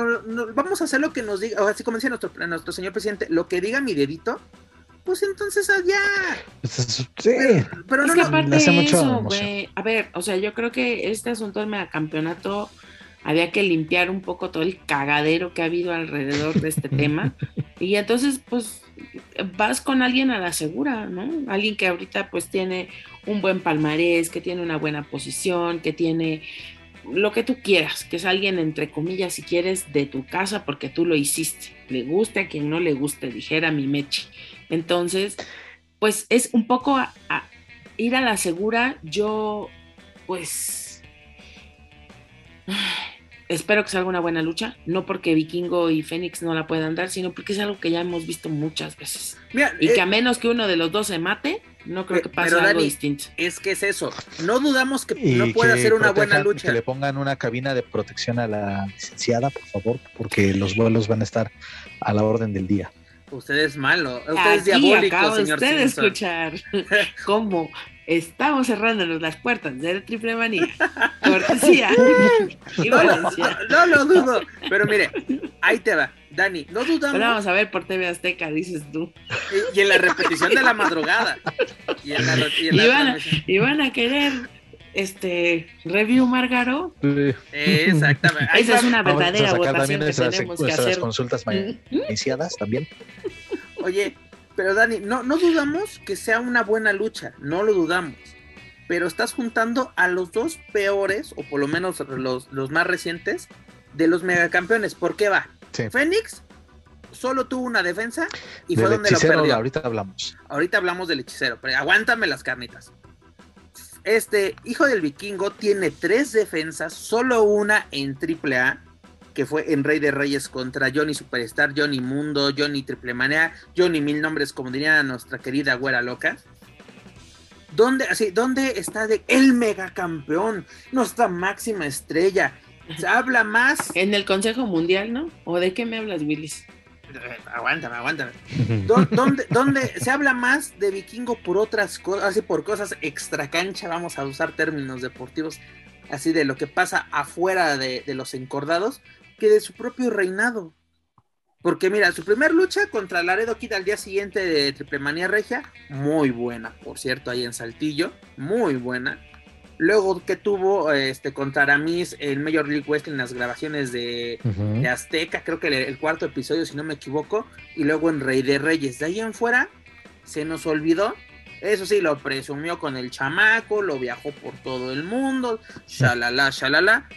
vamos a hacer lo que nos diga, o así como decía nuestro, nuestro señor presidente, lo que diga mi dedito, pues entonces allá. Sí. Pero, no es que aparte de eso, güey. A ver, o sea, yo creo que este asunto del megacampeonato había que limpiar un poco todo el cagadero que ha habido alrededor de este tema. Y entonces, pues, vas con alguien a la segura, ¿no? Alguien que ahorita pues tiene un buen palmarés, que tiene una buena posición, que tiene lo que tú quieras, que es alguien entre comillas, si quieres, de tu casa porque tú lo hiciste. Le guste a quien no le guste, dijera mi Mechi. Entonces, pues es un poco a, ir a la segura. Yo, pues, espero que salga una buena lucha, no porque Vikingo y Fénix no la puedan dar, sino porque es algo que ya hemos visto muchas veces. y que a eh, menos que uno de los dos se mate, no creo que pase algo distinto. Es que es eso. No dudamos que no pueda hacer una buena lucha. Que le pongan una cabina de protección a la licenciada, por favor, porque los vuelos van a estar a la orden del día. Usted es malo, usted es diabólico, señor usted escuchar cómo estamos cerrándonos las puertas de Triple Manía. Cortesía y Valencia. No, lo dudo, pero mire, ahí te va. Dani, no dudamos. Pero vamos a ver por TV Azteca, dices tú. Y, en la repetición de la madrugada. Y, en la, y, van, a, querer este review Margaro. Exactamente. Esa es una verdadera votación que tenemos que hacer. consultas iniciadas también. Oye, pero Dani, no, no dudamos que sea una buena lucha, no lo dudamos. Pero estás juntando a los dos peores, o por lo menos los, los más recientes, de los megacampeones. ¿Por qué va? Fénix solo tuvo una defensa y fue donde lo perdió. Ahorita hablamos. Ahorita hablamos del hechicero, pero aguántame las carnitas. Este hijo del vikingo tiene tres defensas, solo una en AAA, que fue en Rey de Reyes contra Johnny Superstar, Johnny Mundo, Johnny Triple Manea, Johnny Mil Nombres, como diría nuestra querida güera loca. ¿Dónde, así, ¿Dónde está de el megacampeón? Nuestra máxima estrella. Se habla más. En el Consejo Mundial, ¿no? ¿O de qué me hablas, Willis? aguántame, aguántame. ¿Dónde, se habla más de vikingo por otras cosas, así por cosas extra cancha, vamos a usar términos deportivos, así de lo que pasa afuera de, los encordados, que de su propio reinado? Porque mira, su primer lucha contra Laredo Kid al día siguiente de Triple Manía Regia, muy buena, por cierto, ahí en Saltillo, muy buena. Luego que tuvo este, contra Aramis el Major League West en las grabaciones de, Azteca, creo que el, cuarto episodio, si no me equivoco, y luego en Rey de Reyes. De ahí en fuera, se nos olvidó. Eso sí, lo presumió con el chamaco, lo viajó por todo el mundo, shalala, shalala.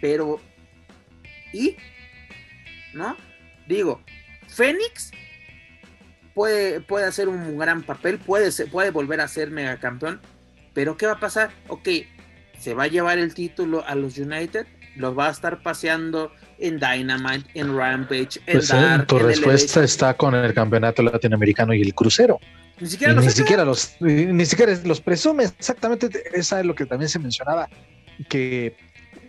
Pero, ¿y? ¿No? Digo, Fénix puede, puede hacer un gran papel, puede, puede volver a ser megacampeón pero ¿qué va a pasar? Ok, se va a llevar el título a los United, los va a estar paseando en Dynamite, en Rampage, en pues, eh, Tu respuesta está con el campeonato latinoamericano y el crucero. Ni siquiera, los, ni siquiera los, ni siquiera los presume, exactamente, esa es lo que también se mencionaba, que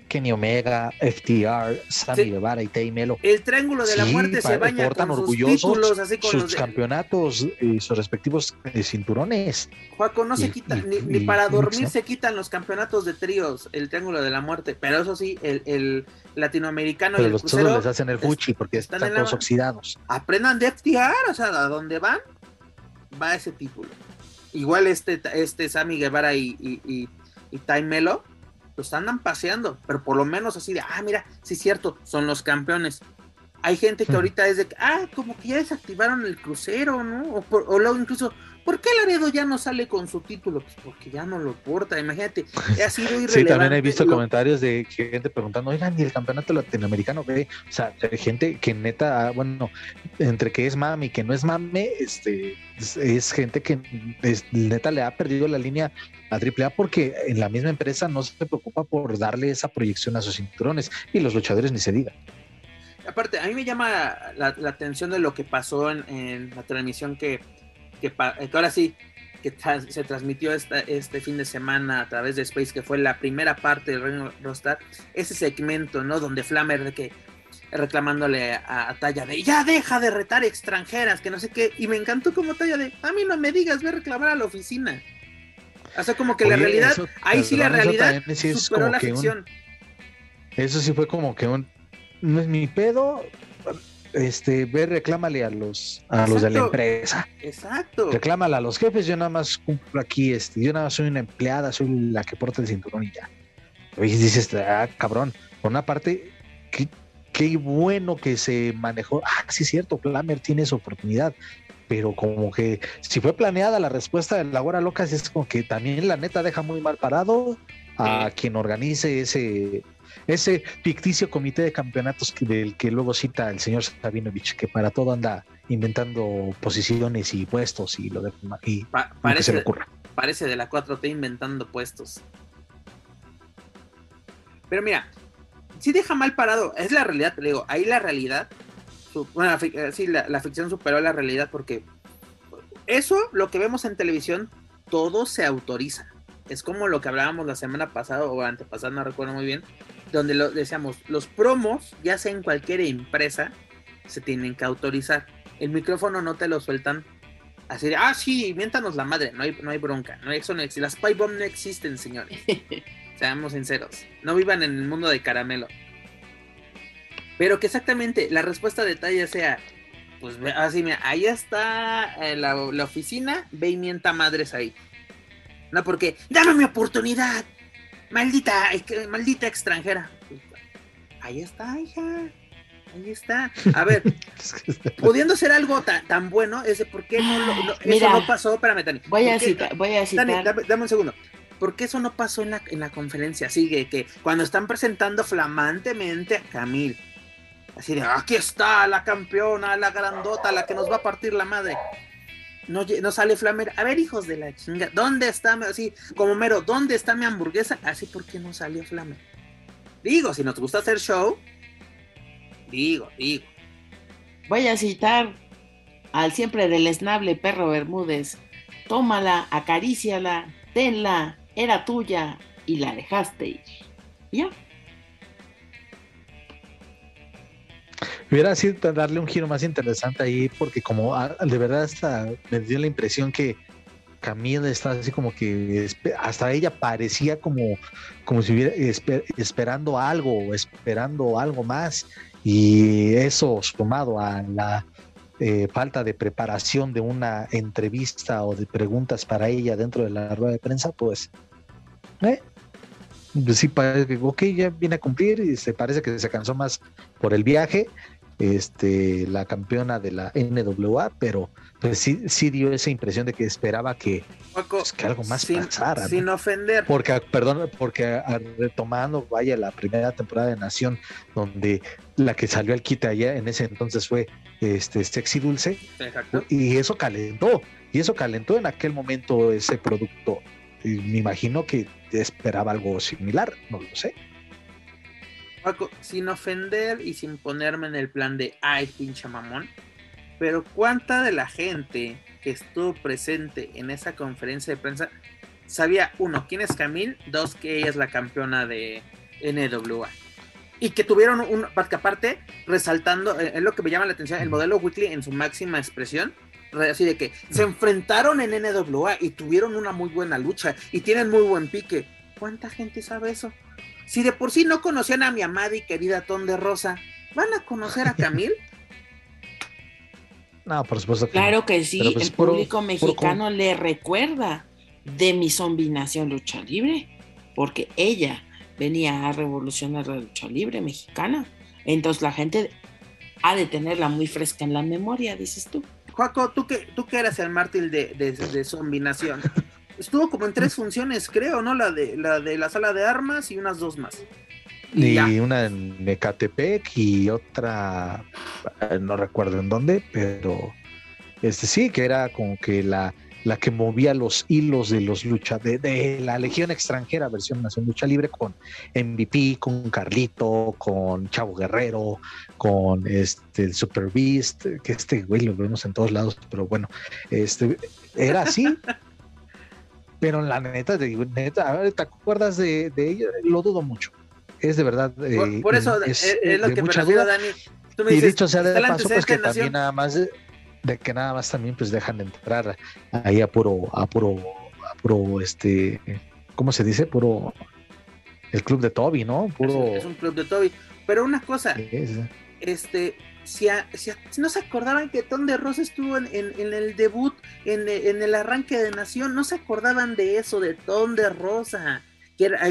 Kenny Omega, FTR, Sammy Guevara y Tay Melo. El triángulo de la muerte se baña con sus títulos, así con sus campeonetos y sus respectivos eh, cinturones. Juaco, no se quita, ni, para dormir se quitan los campeonatos de tríos, el triángulo de la muerte, pero eso sí, el, latinoamericano pero y el los crucero les hacen el fuchi porque están, todos oxidados. Aprendan de FTR, o sea, a dónde van, va ese título. Igual este, este Sammy Guevara y, y, y, y Melo los andan paseando, pero por lo menos así de, ah, mira, sí es cierto, son los campeones. Hay gente que ahorita es de, ah, como que ya desactivaron el crucero, ¿no? O, o luego incluso, ¿por qué Laredo ya no sale con su título? Pues porque ya no lo porta, imagínate, ha sido irrelevante. Sí, también he visto comentarios de gente preguntando, oigan, ¿y el campeonato latinoamericano ve? O sea, hay gente que neta, bueno, entre que es mame y que no es mame, este, es, gente que neta le ha perdido la línea a AAA porque en la misma empresa no se preocupa por darle esa proyección a sus cinturones y los luchadores ni se digan. Aparte, a mí me llama la, atención de lo que pasó en, la transmisión que, que, ahora sí, que se transmitió este fin de semana a través de Space, que fue la primera parte del Reino Rostar, ese segmento, ¿no? Donde Flammer de que reclamándole a, Talla de ya deja de retar extranjeras, que no sé qué, y me encantó como Talla de a mí no me digas, ve a reclamar a la oficina. O sea, como que la realidad, ahí sí la realidad superó la ficción. eso sí fue como que un, no es mi pedo, este, ve, reclámale a los, a los de la empresa. Exacto. Reclámale a los jefes, yo nada más cumplo aquí, este, yo nada más soy una empleada, soy la que porta el cinturón y ya. Y dices, ah, cabrón, por una parte, qué, qué bueno que se manejó. Ah, sí, es cierto, Flamer tiene esa oportunidad pero como que si fue planeada la respuesta de la hora loca, es como que también la neta deja muy mal parado a quien organice ese, ese ficticio comité de campeonatos del que luego cita el señor Sabinovich, que para todo anda inventando posiciones y puestos y lo de y parece, se le ocurra. Parece de la 4T inventando puestos. Pero mira, si deja mal parado, es la realidad, te digo, ahí la realidad bueno, eh, sí, la, ficción superó la realidad porque eso, lo que vemos en televisión, todo se autoriza. Es como lo que hablábamos la semana pasada o antepasada, no recuerdo muy bien, donde lo decíamos, los promos, ya sea en cualquier empresa, se tienen que autorizar. El micrófono no te lo sueltan así de, ah, sí, miéntanos la madre, no hay, no hay bronca, no eso no existe. Las Spy Bomb no existen, señores. Seamos sinceros, no vivan en el mundo de caramelo. Pero que exactamente la respuesta de talla sea, pues así, mira, ahí está eh, la, oficina, ve y mienta madres ahí. No, porque, dame mi oportunidad, maldita, maldita extranjera. Ahí está, hija. Ahí está. A ver, pudiendo ser algo tan, bueno, ese por qué no, lo, eso no pasó. Espérame, Tani. Voy a citar, voy a citar. Dani, dame, un segundo. ¿Por qué eso no pasó en la, en la conferencia? Sigue que cuando están presentando flamantemente a Camil, Así de, aquí está la campeona, la grandota, la que nos va a partir la madre. No, no sale Flamer. A ver, hijos de la chinga, ¿dónde está? Así, como mero, ¿dónde está mi hamburguesa? Así, ¿por qué no salió Flamer? Digo, si nos gusta hacer show, digo, digo. Voy a citar al siempre del esnable perro Bermúdez. Tómala, acaríciala, tenla, era tuya y la dejaste ir. ¿Ya? Hubiera sido darle un giro más interesante ahí, porque como ah, de verdad hasta me dio la impresión que Camila estaba así como que hasta ella parecía como, como si hubiera esperando algo, esperando algo más. Y eso sumado a la eh, falta de preparación de una entrevista o de preguntas para ella dentro de la rueda de prensa, pues, eh, sí parece que, ok, ya viene a cumplir y se parece que se cansó más por el viaje, este, la campeona de la NWA, pero pues sí, sí dio esa impresión de que esperaba que, pues, que algo más pasara. Sin ofender. Porque, perdón, porque retomando, vaya, la primera temporada de Nación, donde la que salió al quite allá en ese entonces fue este Sexy Dulce. Y eso calentó, y eso calentó en aquel momento ese producto. Y me imagino que esperaba algo similar, no lo sé. Paco, sin ofender y sin ponerme en el plan de ay, pinche mamón, pero cuánta de la gente que estuvo presente en esa conferencia de prensa sabía, uno, quién es Camille, dos, que ella es la campeona de NWA. Y que tuvieron un, aparte, resaltando, eh, es lo que me llama la atención, el modelo Weekly en su máxima expresión, así de que se enfrentaron en NWA y tuvieron una muy buena lucha y tienen muy buen pique. ¿Cuánta gente sabe eso? Si de por sí no conocían a mi amada y querida Ton de Rosa, ¿van a conocer a Camil? No, por supuesto que Claro que sí, pues el público mexicano le recuerda de mi zombinación lucha libre, porque ella venía a revolucionar la lucha libre mexicana. Entonces la gente ha de tenerla muy fresca en la memoria, dices tú. Juaco, tú que, tú que eras el mártir de, de, de zombinación, estuvo como en tres funciones, creo, ¿no? La de la de la sala de armas y unas dos más. Y, una en Ecatepec y otra, eh, no recuerdo en dónde, pero este sí, que era como que la, la que movía los hilos de los luchas, de, la Legión extranjera, versión Nación Lucha Libre, con MVP, con Carlito, con Chavo Guerrero, con este el Super Beast, que este güey lo vemos en todos lados, pero bueno, este era así. pero la neta, te digo, neta, ¿te acuerdas de, de ella? Lo dudo mucho es de verdad. por, eh, eso es, lo que me refiero, Dani. Tú me y dicho sea de paso, pues que también nada más, de, que nada más también pues dejan de entrar ahí a puro, a puro, a puro, este, ¿cómo se dice? Puro, el club de Toby, ¿no? Puro... Es, un club de Toby. Pero una cosa, este, si, si, no se acordaban que Ton de Rosa estuvo en, en, el debut, en, en, el arranque de Nación, no se acordaban de eso, de Ton de Rosa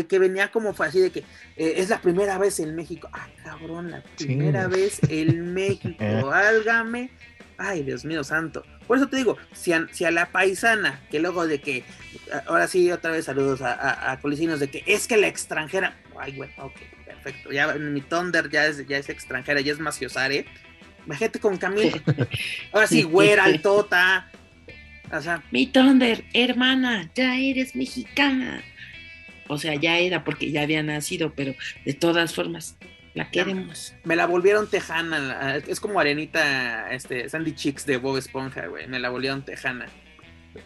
que, venía como fue así de que eh, es la primera vez en México. Ah, cabrón, la primera vez en México, álgame. Ay, Dios mío santo. Por eso te digo, si a, si a, la paisana, que luego de que, ahora sí, otra vez saludos a, a, Colicinos, de que es que la extranjera, ay, bueno, ok, perfecto. Ya mi Thunder ya es, ya es extranjera, ya es maciosare. Imagínate con Camila. Ahora sí, güera, altota. O sea, mi Thunder, hermana, ya eres mexicana o sea, ya era porque ya había nacido, pero de todas formas, la queremos. Me la volvieron tejana, es como arenita, este, Sandy Chicks de Bob Esponja, güey, me la volvieron tejana.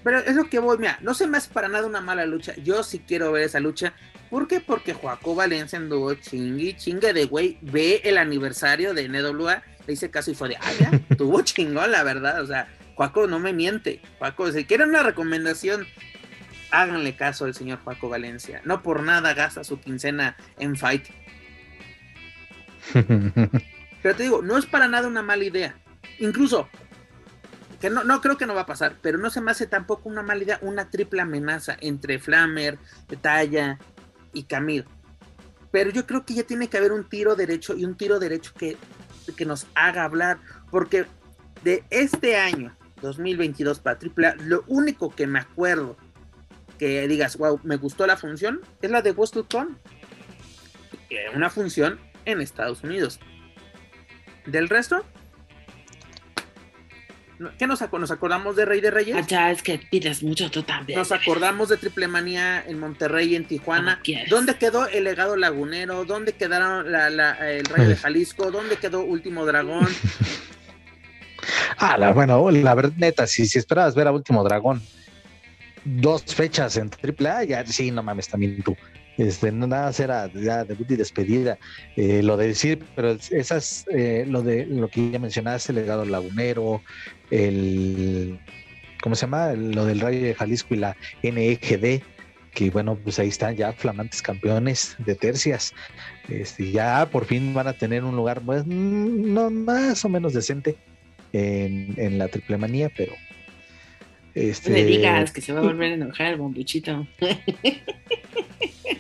Pero es lo que voy, mira, no se me hace para nada una mala lucha, yo sí quiero ver esa lucha. ¿Por qué? Porque Joaco Valencia anduvo chingui, chingue de güey, ve el aniversario de NWA, le hice caso y fue de, ah, ya, tuvo chingón, la verdad, o sea, Joaco no me miente, Joaco, si quieren una recomendación háganle caso al señor Paco Valencia. No por nada gasta su quincena en fight. pero te digo, no es para nada una mala idea. Incluso, que no, no creo que no va a pasar, pero no se me hace tampoco una mala idea una triple amenaza entre Flammer, Talla y Camille. Pero yo creo que ya tiene que haber un tiro derecho y un tiro derecho que, que nos haga hablar. Porque de este año, 2022 para AAA, lo único que me acuerdo que digas, wow, me gustó la función, es la de Con. Una función en Estados Unidos. Del resto, ¿qué nos, nos acordamos de Rey de Reyes? Ah, ya es que pides mucho tú también. Nos acordamos de Triple Manía en Monterrey y en Tijuana. ¿Dónde quedó el legado lagunero? ¿Dónde quedaron el Rey de Jalisco? ¿Dónde quedó Último Dragón? Ah, la, bueno, la verdad, neta, si, si esperabas ver a Último Dragón dos fechas en AAA, ya sí, no mames, también tú. Este, nada más era ya debut y despedida. Eh, lo de decir, pero esas, eh, lo de lo que ya mencionaste, el legado lagunero, el, ¿cómo se llama? Lo del Rayo de Jalisco y la NEGD, que bueno, pues ahí están ya flamantes campeones de tercias. Este, ya por fin van a tener un lugar pues, no más o menos decente en, en la triple manía, pero este... No le digas que se va a volver a enojar el bombuchito.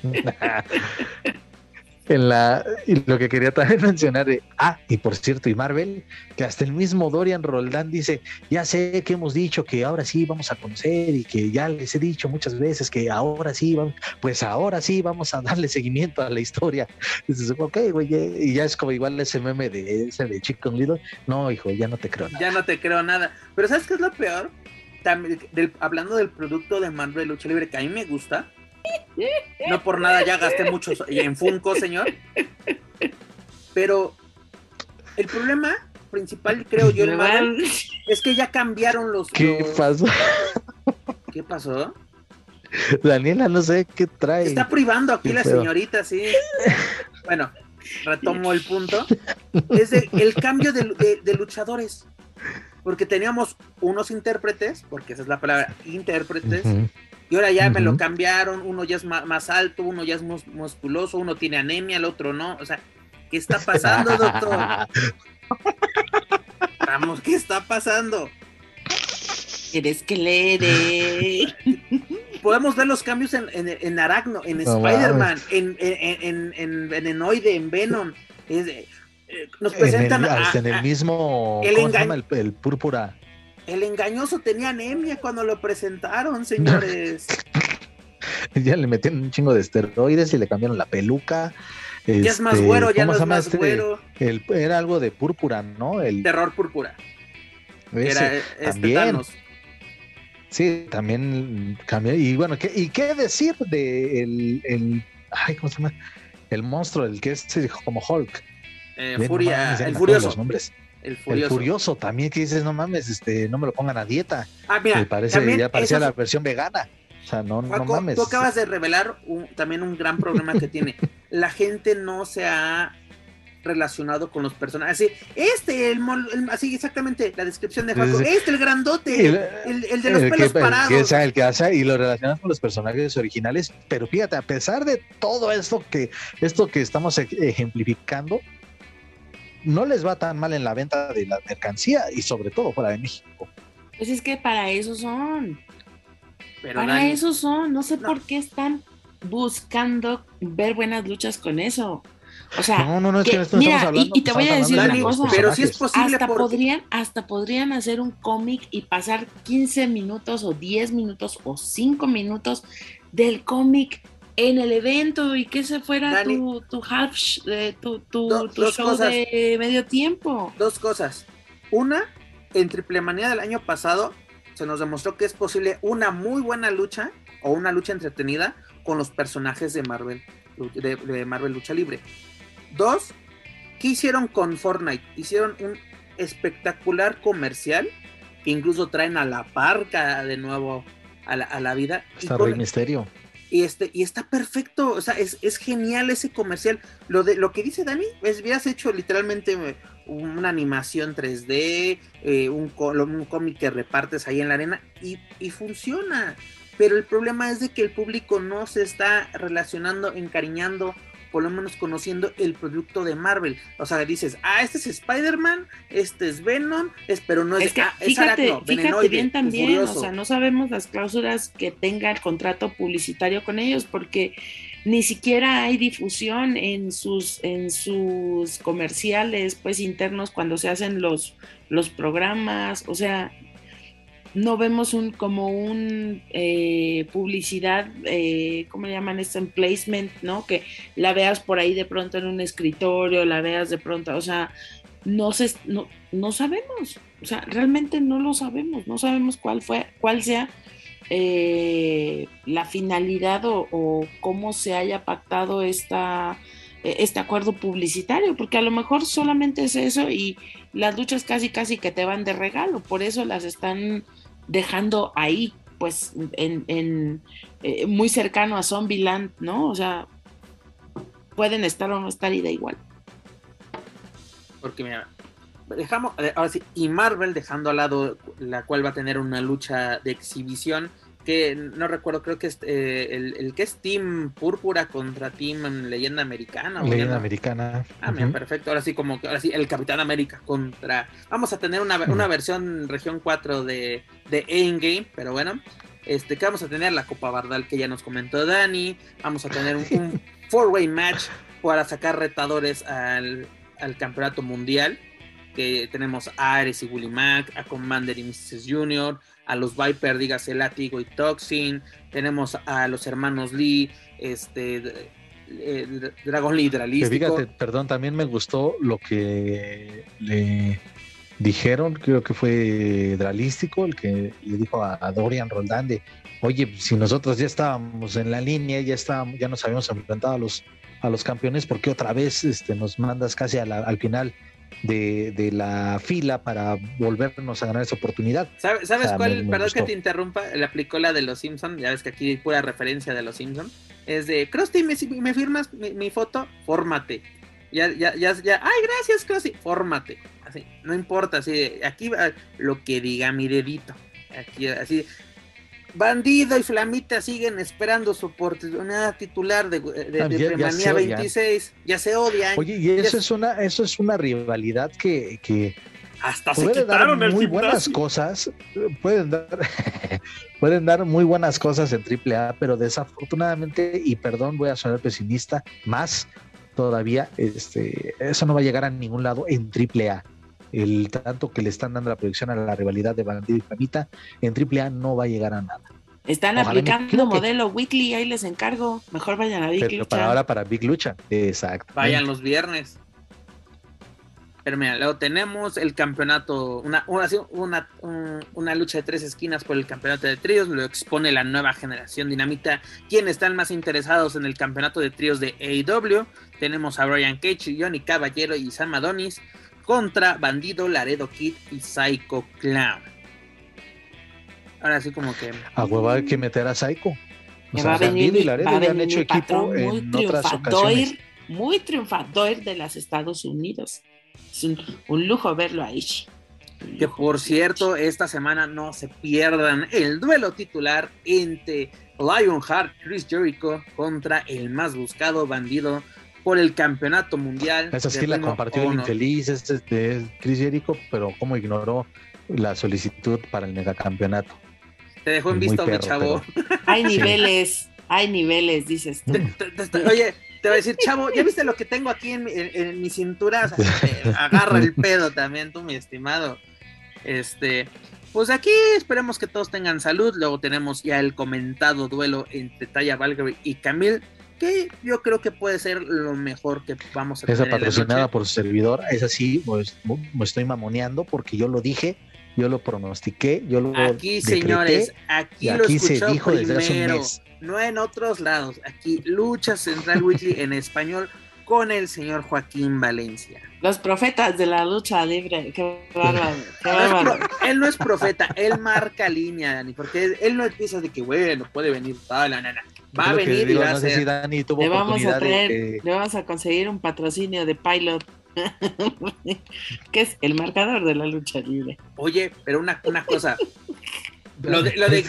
en la y lo que quería también mencionar de ah y por cierto y Marvel que hasta el mismo Dorian Roldán dice ya sé que hemos dicho que ahora sí vamos a conocer y que ya les he dicho muchas veces que ahora sí vamos pues ahora sí vamos a darle seguimiento a la historia. Dices ok güey y ya es como igual ese meme de ese de Chicken Little. No hijo ya no te creo nada. Ya no te creo nada. Pero sabes qué es lo peor hablando del producto de Marvel Lucha Libre que a mí me gusta, no por nada ya gasté mucho en Funko, señor. Pero el problema principal, creo yo, el Marvel, es que ya cambiaron los. ¿Qué pasó? ¿Qué pasó? Daniela, no sé qué trae. Está privando aquí la señorita, sí. Bueno, retomo el punto. Es el cambio de luchadores porque teníamos unos intérpretes, porque esa es la palabra, intérpretes, y ahora ya me lo cambiaron, uno ya es más, alto, uno ya es musculoso, uno tiene anemia, el otro no, o sea, ¿qué está pasando, doctor? Vamos, ¿qué está pasando? Eres que leer. Podemos ver los cambios en, en, Aracno, en Spider-Man, en, en, en, Venenoide, en Venom. Es, nos presentan en el, mismo el ¿cómo se llama? El, púrpura. El engañoso tenía anemia cuando lo presentaron, señores. ya le metieron un chingo de esteroides y le cambiaron la peluca. ya es más este, güero, ya no es más este? güero. era algo de púrpura, ¿no? El terror púrpura. era este también. Sí, también cambió. Y bueno, ¿qué, ¿y qué decir de el, ay, ¿cómo se llama? El monstruo, el que es como Hulk. Eh, Furia, el Furioso. El furioso. también que dices, no mames, este, no me lo pongan a dieta. Ah, mira, parece, ya parecía la versión vegana. O sea, no, no mames. Tú acabas de revelar también un gran problema que tiene. La gente no se ha relacionado con los personajes. Así, este, el, así exactamente, la descripción de Jaco, este, el grandote, el, de los pelos parados. el que hace y lo relacionas con los personajes originales, pero fíjate, a pesar de todo esto que, esto que estamos ejemplificando, no les va tan mal en la venta de la mercancía y sobre todo fuera de México. Pues es que para eso son. para eso son. No sé por qué están buscando ver buenas luchas con eso. O sea, no, no, no, es que, no mira, hablando, y, te voy a decir una cosa, pero si es posible hasta podrían, hasta podrían hacer un cómic y pasar 15 minutos o 10 minutos o 5 minutos del cómic en el evento y que se fuera tu, tu, half, tu, tu, show de medio tiempo. Dos cosas. Una, en Triple Manía del año pasado se nos demostró que es posible una muy buena lucha o una lucha entretenida con los personajes de Marvel, de, Marvel Lucha Libre. Dos, ¿qué hicieron con Fortnite? Hicieron un espectacular comercial que incluso traen a la parca de nuevo a la, a la vida. Está Rey Misterio. Y, este, y está perfecto, o sea, es, genial ese comercial. Lo, de, lo que dice Dani, es, hecho literalmente eh, una animación 3D, eh, un, un cómic que repartes ahí en la arena y, y funciona. Pero el problema es de que el público no se está relacionando, encariñando por lo menos conociendo el producto de Marvel. O sea, dices, ah, este es Spider-Man, este es Venom, es, pero no es, es que, ah, fíjate, fíjate bien también, o sea, no sabemos las cláusulas que tenga el contrato publicitario con ellos, porque ni siquiera hay difusión en sus, en sus comerciales, pues internos cuando se hacen los, los programas, o sea, no vemos un como un eh, publicidad, eh, ¿cómo le llaman esto? En placement, ¿no? Que la veas por ahí de pronto en un escritorio, la veas de pronto, o sea, no se, no, no sabemos, o sea, realmente no lo sabemos, no sabemos cuál fue, cuál sea eh, la finalidad o, o, cómo se haya pactado esta este acuerdo publicitario, porque a lo mejor solamente es eso y las luchas casi casi que te van de regalo, por eso las están dejando ahí, pues en, eh, muy cercano a Zombieland, ¿no? O sea, pueden estar o no estar y da igual. Porque mira, dejamos, eh, ahora sí, y Marvel dejando al lado la cual va a tener una lucha de exhibición que no recuerdo, creo que es eh, el, que es Team Púrpura contra Team Leyenda Americana. Leyenda Americana. Ah, perfecto. Ahora sí, como ahora sí, el Capitán América contra. Vamos a tener una, versión región 4 de, de Endgame, pero bueno. Este, que vamos a tener la Copa Bardal que ya nos comentó Dani. Vamos a tener un, four-way match para sacar retadores al, al campeonato mundial. Que tenemos a Ares y Willy Mac, a Commander y Mrs. Junior, a los Viper, dígase Látigo y Toxin, tenemos a los hermanos Lee, este eh, Dragon Lee. Fíjate, perdón, también me gustó lo que le dijeron, creo que fue Dralístico, el que le dijo a, Dorian Roldán de, oye, si nosotros ya estábamos en la línea, ya estábamos, ya nos habíamos enfrentado a los, a los campeones, ¿por qué otra vez este, nos mandas casi al final? De, la fila para volvernos a ganar esa oportunidad. ¿Sabes, cuál? perdón que te interrumpa, le aplicó la de los Simpsons, ya ves que aquí hay pura referencia de los Simpsons. Es de, Krusty, ¿me, me firmas mi, foto? Fórmate. Ya, ya, ya, ya, ay, gracias, Krusty, fórmate. Así, no importa, así, aquí va lo que diga mi dedito. Aquí, así, Bandido y Flamita siguen esperando su oportunidad titular de, de, 26. Ya se odian. Oye, y eso es una, eso es una rivalidad que, que hasta se quitaron dar muy buenas cosas. Pueden dar, pueden dar muy buenas cosas en AAA, pero desafortunadamente, y perdón, voy a sonar pesimista, más todavía, este, eso no va a llegar a ningún lado en AAA el tanto que le están dando la proyección a la rivalidad de Bandido y Flamita, en AAA no va a llegar a nada. Están aplicando modelo weekly, ahí les encargo. Mejor vayan a Big Pero para ahora para Big Lucha, exacto. Vayan los viernes. Pero mira, luego tenemos el campeonato, una, una, una, lucha de tres esquinas por el campeonato de tríos, lo expone la nueva generación dinamita. ¿Quiénes están más interesados en el campeonato de tríos de AEW? Tenemos a Brian Cage, Johnny Caballero y Sam Adonis contra Bandido, Laredo Kid y Psycho Clown. Ahora sí como que... A huevo hay que meter a Psycho. O sea, Bandido y Laredo ya han hecho equipo en otras ocasiones. Muy triunfador de los Estados Unidos. Es un, lujo verlo ahí. Que por cierto, esta semana no se pierdan el duelo titular entre Lionheart Chris Jericho contra el más buscado bandido por el campeonato mundial. Esa sí la compartió el infeliz este de Chris Jericho, pero como ignoró la solicitud para el megacampeonato. Te dejó en visto, mi chavo. Hay niveles, hay niveles, dices tú. oye, te voy a decir, chavo, ¿ya viste lo que tengo aquí en mi, cintura? agarra el pedo también, tú, mi estimado. Este, pues aquí esperemos que todos tengan salud. Luego tenemos ya el comentado duelo entre Taya Valkyrie y Camille que yo creo que puede ser lo mejor que vamos a tener. Esa patrocinada por su servidor, es así, pues, me estoy mamoneando porque yo lo dije, yo lo pronostiqué, yo lo Aquí, señores, aquí, lo aquí se dijo primero, desde hace un mes. no en otros lados. Aquí Lucha Central Weekly en español con el señor Joaquín Valencia. Los profetas de la lucha libre, qué bárbaro, él no es profeta, él marca línea, Dani, porque él no empieza de que, bueno, puede venir tal, la nana va a venir y va a ser. le vamos a traer, le vamos a conseguir un patrocinio de Pilot. que es el marcador de la lucha libre. Oye, pero una, una cosa. lo, de, lo, de,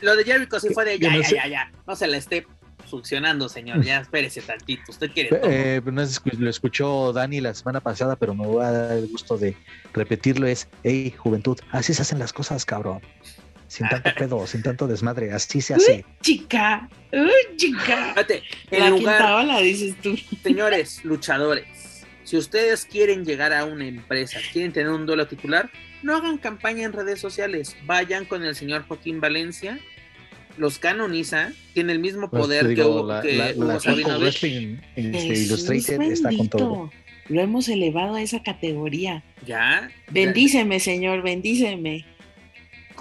lo, de, Jericho sí fue de ya, ya, ya, ya. No se la esté funcionando, señor. Ya espérese tantito. Usted quiere. Eh, no lo escuchó Dani la semana pasada, pero me voy a dar el gusto de repetirlo: es, hey, juventud, así se hacen las cosas, cabrón sin tanto pedo, sin tanto desmadre, así se hace. chica, uy, chica. en lugar, dices tú. Señores, luchadores, si ustedes quieren llegar a una empresa, quieren tener un duelo titular, no hagan campaña en redes sociales, vayan con el señor Joaquín Valencia, los canoniza, tiene el mismo pues poder que, que este, Illustrated está con todo. Lo hemos elevado a esa categoría. Ya. Bendíceme, señor, bendíceme.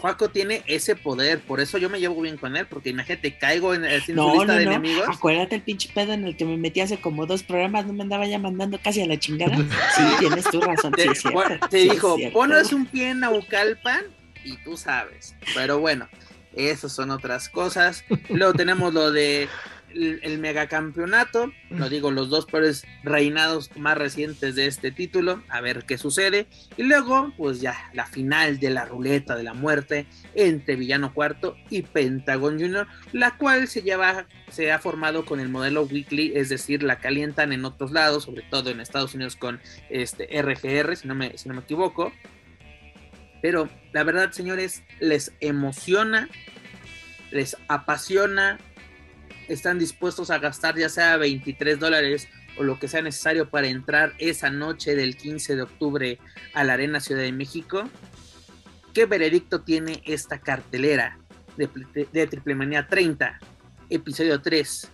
Juaco tiene ese poder, por eso yo me llevo bien con él, porque imagínate, caigo en, en no, lista de enemigos. Acuérdate el pinche pedo en el que me metí hace como dos programas, no me andaba ya mandando casi a la chingada. Sí, tienes tu razón. Te, sí, te dijo, pones un pie en Naucalpan y tú sabes. Pero bueno, esas son otras cosas. Luego tenemos lo de el, megacampeonato, lo digo, los dos peores reinados más recientes de este título, a ver qué sucede. Y luego, pues ya, la final de la ruleta de la muerte entre Villano Cuarto y Pentagon Junior, la cual se lleva, se ha formado con el modelo weekly, es decir, la calientan en otros lados, sobre todo en Estados Unidos con este RGR, si no me, si no me equivoco. Pero la verdad, señores, les emociona, les apasiona, están dispuestos a gastar ya sea 23 dólares o lo que sea necesario para entrar esa noche del 15 de octubre a la Arena Ciudad de México. ¿Qué veredicto tiene esta cartelera de, de Triple Manía 30, episodio 3?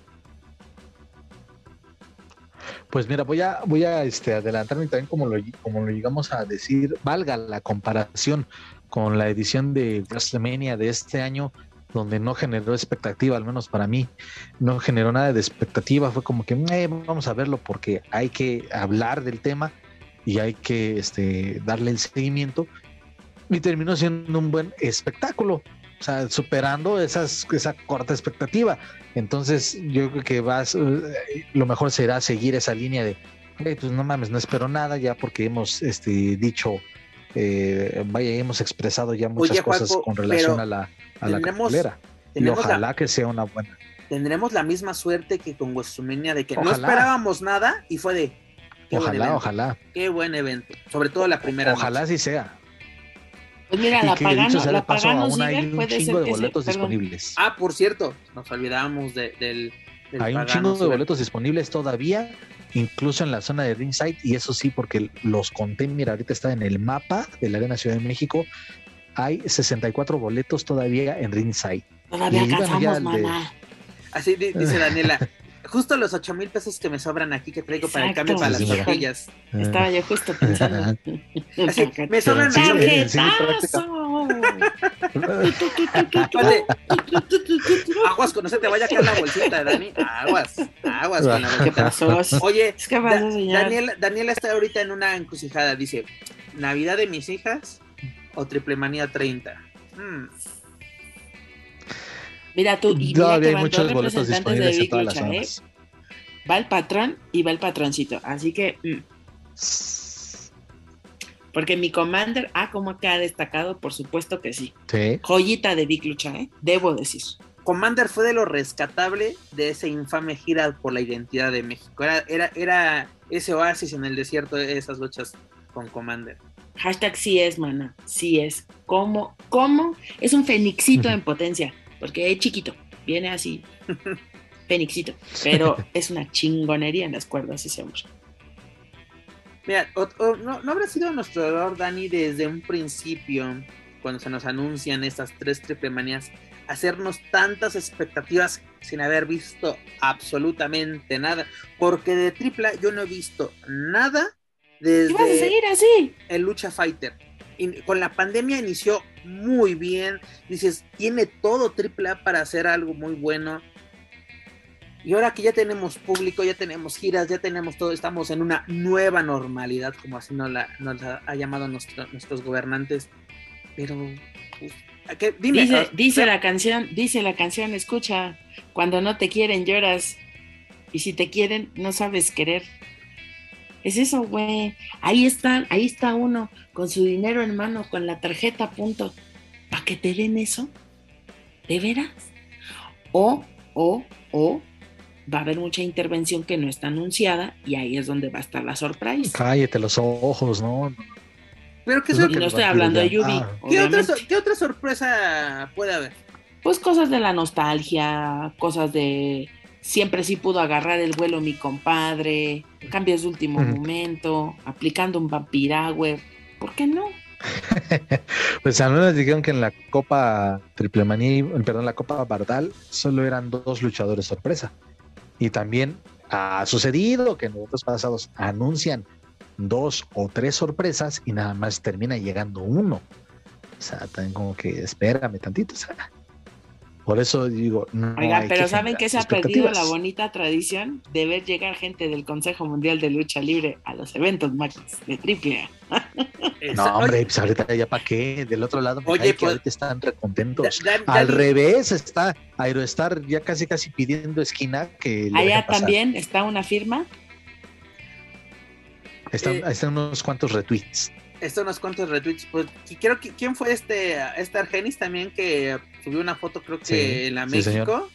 Pues mira, voy a, voy a este, adelantarme también como lo, como lo llegamos a decir, valga la comparación con la edición de WrestleMania de este año, donde no generó expectativa, al menos para mí, no generó nada de expectativa, fue como que eh, vamos a verlo porque hay que hablar del tema y hay que este, darle el seguimiento y terminó siendo un buen espectáculo superando esa corta expectativa. Entonces, yo creo que vas, eh, lo mejor será seguir esa línea de, pues no mames, no espero nada ya porque hemos este, dicho, eh, vaya, hemos expresado ya muchas cosas con relación a la, a la cartelera. Y ojalá que sea una buena. Tendremos la misma suerte que con WrestleMania de que no esperábamos nada y fue de. Ojalá, ojalá. Qué buen evento. Sobre todo la primera. Ojalá sí sea. Pues mira, la Pagano, la Pagano Ciber puede ser de boletos disponibles. Ah, por cierto, nos olvidábamos de, del, Hay un chingo de boletos disponibles todavía, incluso en la zona de ringside, y eso sí, porque los conté, mira, ahorita está en el mapa de la Arena Ciudad de México, hay 64 boletos todavía en ringside. Todavía alcanzamos, mamá. Así dice Daniela, justo los ocho mil pesos que me sobran aquí que traigo para el cambio para las tortillas. Estaba yo justo pensando. Así, me sobran aguas con no se te vaya a caer la bolsita, Dani. Aguas, aguas con la bolsita. Oye, Daniela, Daniela está ahorita en una encrucijada. Dice, Navidad de mis hijas o Triple Manía 30. Hmm. Mira tú, y Todavía hay muchos boletos disponibles en todas las zonas. ¿eh? Va el patrón y va el patroncito. Así que. Mm. Porque mi Commander, ah, como ha destacado, por supuesto que sí. Sí. Joyita de Big Lucha, ¿eh? Debo decir. Commander fue de lo rescatable de esa infame gira por la identidad de México. Era, era, era ese oasis en el desierto de esas luchas con Commander. Hashtag sí es, mana. Sí es. ¿Cómo? ¿Cómo? Es un fenixito en potencia porque es chiquito, viene así, penixito, pero es una chingonería en las cuerdas ese hombre. Mira, no, no, habrá sido nuestro error, Dani, desde un principio, cuando se nos anuncian estas tres triple manías, hacernos tantas expectativas sin haber visto absolutamente nada, porque de tripla yo no he visto nada desde vas a seguir así? el Lucha Fighter con la pandemia inició muy bien. Dices, tiene todo AAA para hacer algo muy bueno. Y ahora que ya tenemos público, ya tenemos giras, ya tenemos todo, estamos en una nueva normalidad, como así nos la, ha llamado nuestros gobernantes. Pero, pues, Dime, dice, ah, dice la canción, dice la canción, escucha, cuando no te quieren lloras, y si te quieren, no sabes querer. Es eso, güey. Ahí está, ahí está uno con su dinero en mano, con la tarjeta punto, para que te den eso. ¿De veras? O, o, o va a haber mucha intervención que no está anunciada y ahí es donde va a estar la sorpresa. Cállate los ojos, ¿no? Pero qué no estoy hablando de Yubi. Ah. ¿Qué, otra, ¿Qué otra sorpresa puede haber? Pues cosas de la nostalgia, cosas de siempre sí pudo agarrar el vuelo mi compadre, cambios de último momento, aplicando un vampiragüe, ¿por qué no? pues al menos dijeron que en la Copa Triple Maní, perdón, la Copa Bardal, solo eran dos luchadores sorpresa. Y también ha sucedido que en otros pasados anuncian dos o tres sorpresas y nada más termina llegando uno. O sea, también como que espérame tantito. O sea, Por eso digo, no Oiga, pero ¿saben que se ha perdido la bonita tradición de ver llegar gente del Consejo Mundial de Lucha Libre a los eventos Max de triple No, hombre, pues ahorita ya para qué, del otro lado, Oye, pues, ahorita están recontentos. Al revés, está Aerostar ya casi casi pidiendo esquina que Allá también está una firma. Están, eh, están unos cuantos retweets esto unos cuantos retweets. Pues, quiero que, ¿quién fue este, este Argenis también que subió una foto, creo que en la México?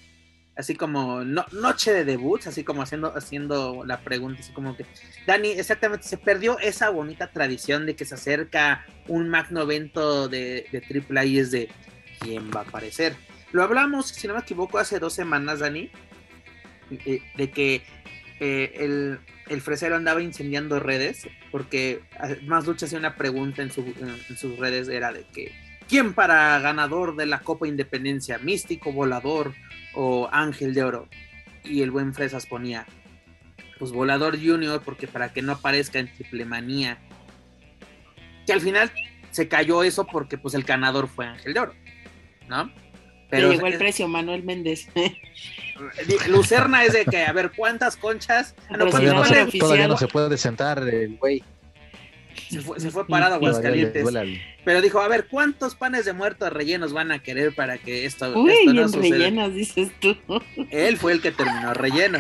así como no, noche de debuts, así como haciendo, haciendo la pregunta, así como que, Dani, exactamente, se perdió esa bonita tradición de que se acerca un magno evento de, de AAA y es de quién va a aparecer. Lo hablamos, si no me equivoco, hace dos semanas, Dani, eh, de que eh, el, el fresero andaba incendiando redes, porque más lucha hacía una pregunta en, sus redes, era de que, ¿quién para ganador de la Copa Independencia? ¿Místico, Volador o Ángel de Oro? Y el buen Fresas ponía, pues Volador Junior, porque para que no aparezca en Triple Manía. Que al final se cayó eso porque pues el ganador fue Ángel de Oro, ¿no? Pero llegó el precio, Manuel Méndez. Lucerna es de que, a ver, ¿cuántas conchas? Ah, no, todavía, no se, todavía, no se, puede sentar el güey. Se fue, se fue parado a Aguascalientes. Pero dijo, a ver, ¿cuántos panes de muerto rellenos van a querer para que esto, Uy, esto no suceda? rellenos, dices tú. Él fue el que terminó relleno.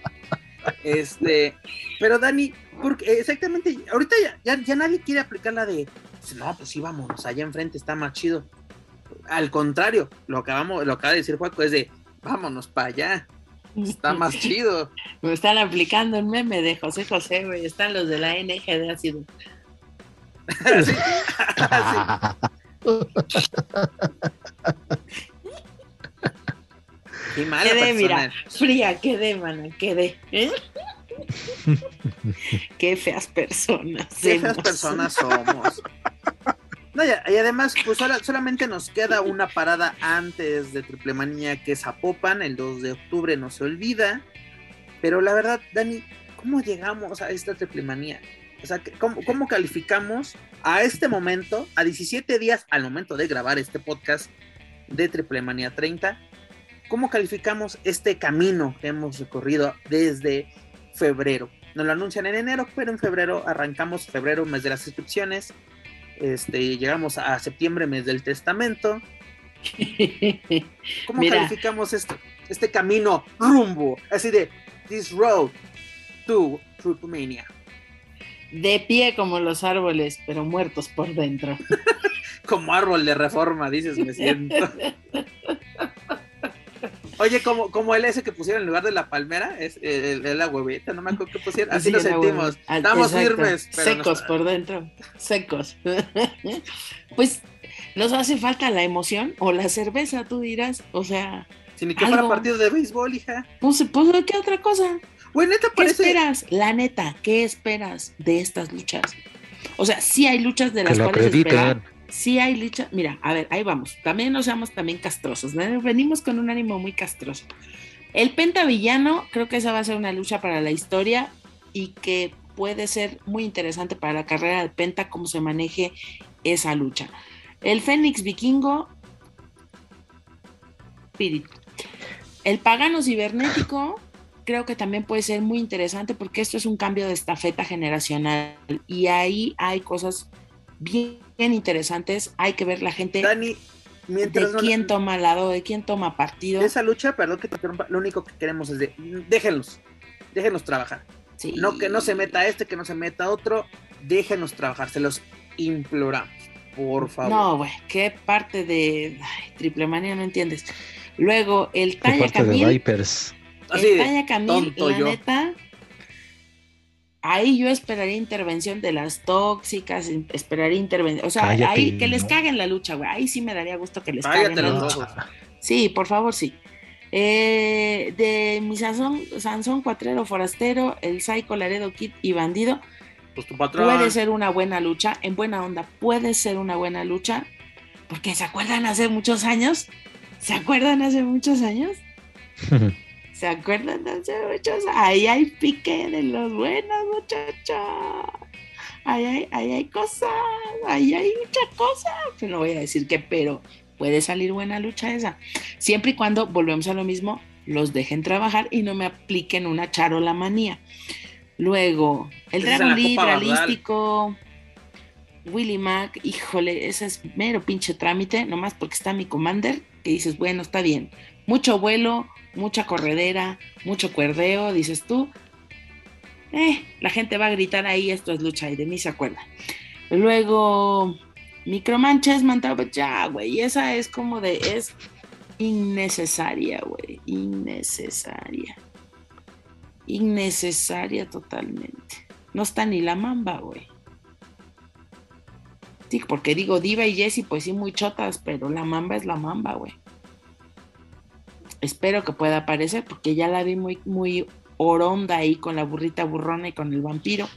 este, pero Dani, porque exactamente, ahorita ya, ya, ya nadie quiere aplicar la de, no, pues sí, vámonos, allá enfrente está más chido al contrario, lo acabamos, lo acaba de decir Juaco, es de vámonos para allá. Está más chido. Me están aplicando un meme de José José, güey. Están los de la NG de ácido. Qué mala quedé, mira, fría, quedé, mana, quedé. ¿eh? Qué feas personas. Qué feas personas somos. Y, además, pues solamente nos queda una parada antes de Triple Manía, que es Zapopan, el 2 de octubre, no se olvida. Pero la verdad, Dani, ¿cómo llegamos a esta Triple Manía? O sea, ¿cómo, ¿cómo, calificamos a este momento, a 17 días al momento de grabar este podcast de Triple Manía 30? ¿Cómo calificamos este camino que hemos recorrido desde febrero? Nos lo anuncian en enero, pero en febrero arrancamos febrero, mes de las inscripciones este, llegamos a septiembre, mes del testamento. ¿Cómo calificamos esto? Este camino rumbo, así de this road to Trupomania. De pie como los árboles, pero muertos por dentro. como árbol de reforma, dices, me siento. Oye, como, como el ese que pusieron en lugar de la palmera, es el, la huevita, no me acuerdo qué pusieron. Así lo sentimos. Estamos firmes. secos por dentro, secos. pues nos hace falta la emoción o la cerveza, tú dirás. O sea. Si ni que fuera partido de béisbol, hija. Pues, pues ¿qué otra cosa? Bueno, neta ¿Qué esperas? La neta, ¿qué esperas de estas luchas? O sea, sí hay luchas de las cuales esperar sí hay lucha. Mira, a ver, ahí vamos. También no seamos también castrosos. Venimos con un ánimo muy castroso. El pentavillano, creo que esa va a ser una lucha para la historia y que puede ser muy interesante para la carrera de Penta cómo se maneje esa lucha. El Fénix Vikingo, El Pagano Cibernético, creo que también puede ser muy interesante porque esto es un cambio de estafeta generacional y ahí hay cosas bien, interesantes. Hay que ver la gente Dani, mientras de quién toma lado, de quién toma partido. Esa lucha, perdón que te lo único que queremos es de déjenlos, déjenlos trabajar. No que no se meta este, que no se meta otro, déjenos trabajar, se los imploramos, por favor. No, güey, qué parte de Triple Manía no entiendes. Luego, el Talla Camil. Vipers. El Talla Camil, la neta, ahí yo esperaría intervención de las tóxicas, esperaría intervención, o sea, ahí que les caguen la lucha, güey, ahí sí me daría gusto que les caguen la lucha. Sí, por favor, sí. Eh, de mi Sansón, Sansón Cuatrero Forastero, el Psycho Laredo Kid y Bandido, pues puede ser una buena lucha, en buena onda, puede ser una buena lucha, porque ¿se acuerdan hace muchos años? ¿Se acuerdan hace muchos años? ¿Se acuerdan de hace muchos? Ahí hay pique de los buenos, muchachos. Ahí hay, ahí hay cosas, ahí hay muchas cosas. No voy a decir que, pero puede salir buena lucha esa. Siempre y cuando volvemos a lo mismo, los dejen trabajar y no me apliquen una charola manía. Luego, el Dragon realístico. Willy Mac, híjole, ese es mero pinche trámite, nomás porque está mi commander, que dices, bueno, está bien. Mucho vuelo, mucha corredera, mucho cuerdeo, dices tú. Eh, la gente va a gritar ahí, esto es lucha y de mí se acuerda. Luego, Micromanches, Mantaba, ya, güey, esa es como de, es innecesaria, güey, innecesaria. Innecesaria totalmente. No está ni la mamba, güey. Sí, porque digo, Diva y Jessie, pues sí, muy chotas, pero la mamba es la mamba, güey. Espero que pueda aparecer, porque ya la vi muy, muy oronda ahí con la burrita burrona y con el vampiro,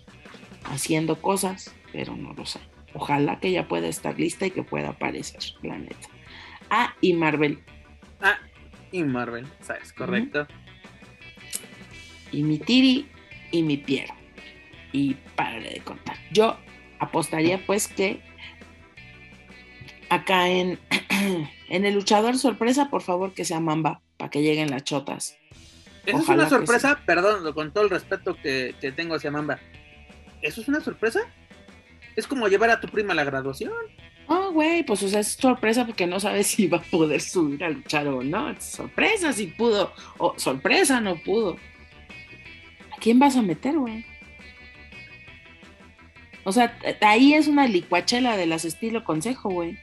haciendo cosas, pero no lo sé. Ojalá que ya pueda estar lista y que pueda aparecer, la neta. Ah, y Marvel. Ah, y Marvel, ¿sabes? Correcto. Y mi Tiri y mi Piero. Y para de contar. Yo apostaría pues que acá en, en el luchador sorpresa, por favor que sea Mamba, para que lleguen las chotas. ¿Eso es una sorpresa? Perdón, con todo el respeto que, tengo hacia Mamba. ¿Eso es una sorpresa? Es como llevar a tu prima a la graduación. Oh, güey, pues o sea, es sorpresa porque no sabes si va a poder subir a luchar o no. sorpresa si pudo. O sorpresa no pudo. ¿A quién vas a meter, güey? O sea, ahí es una licuachela de las estilo consejo, güey.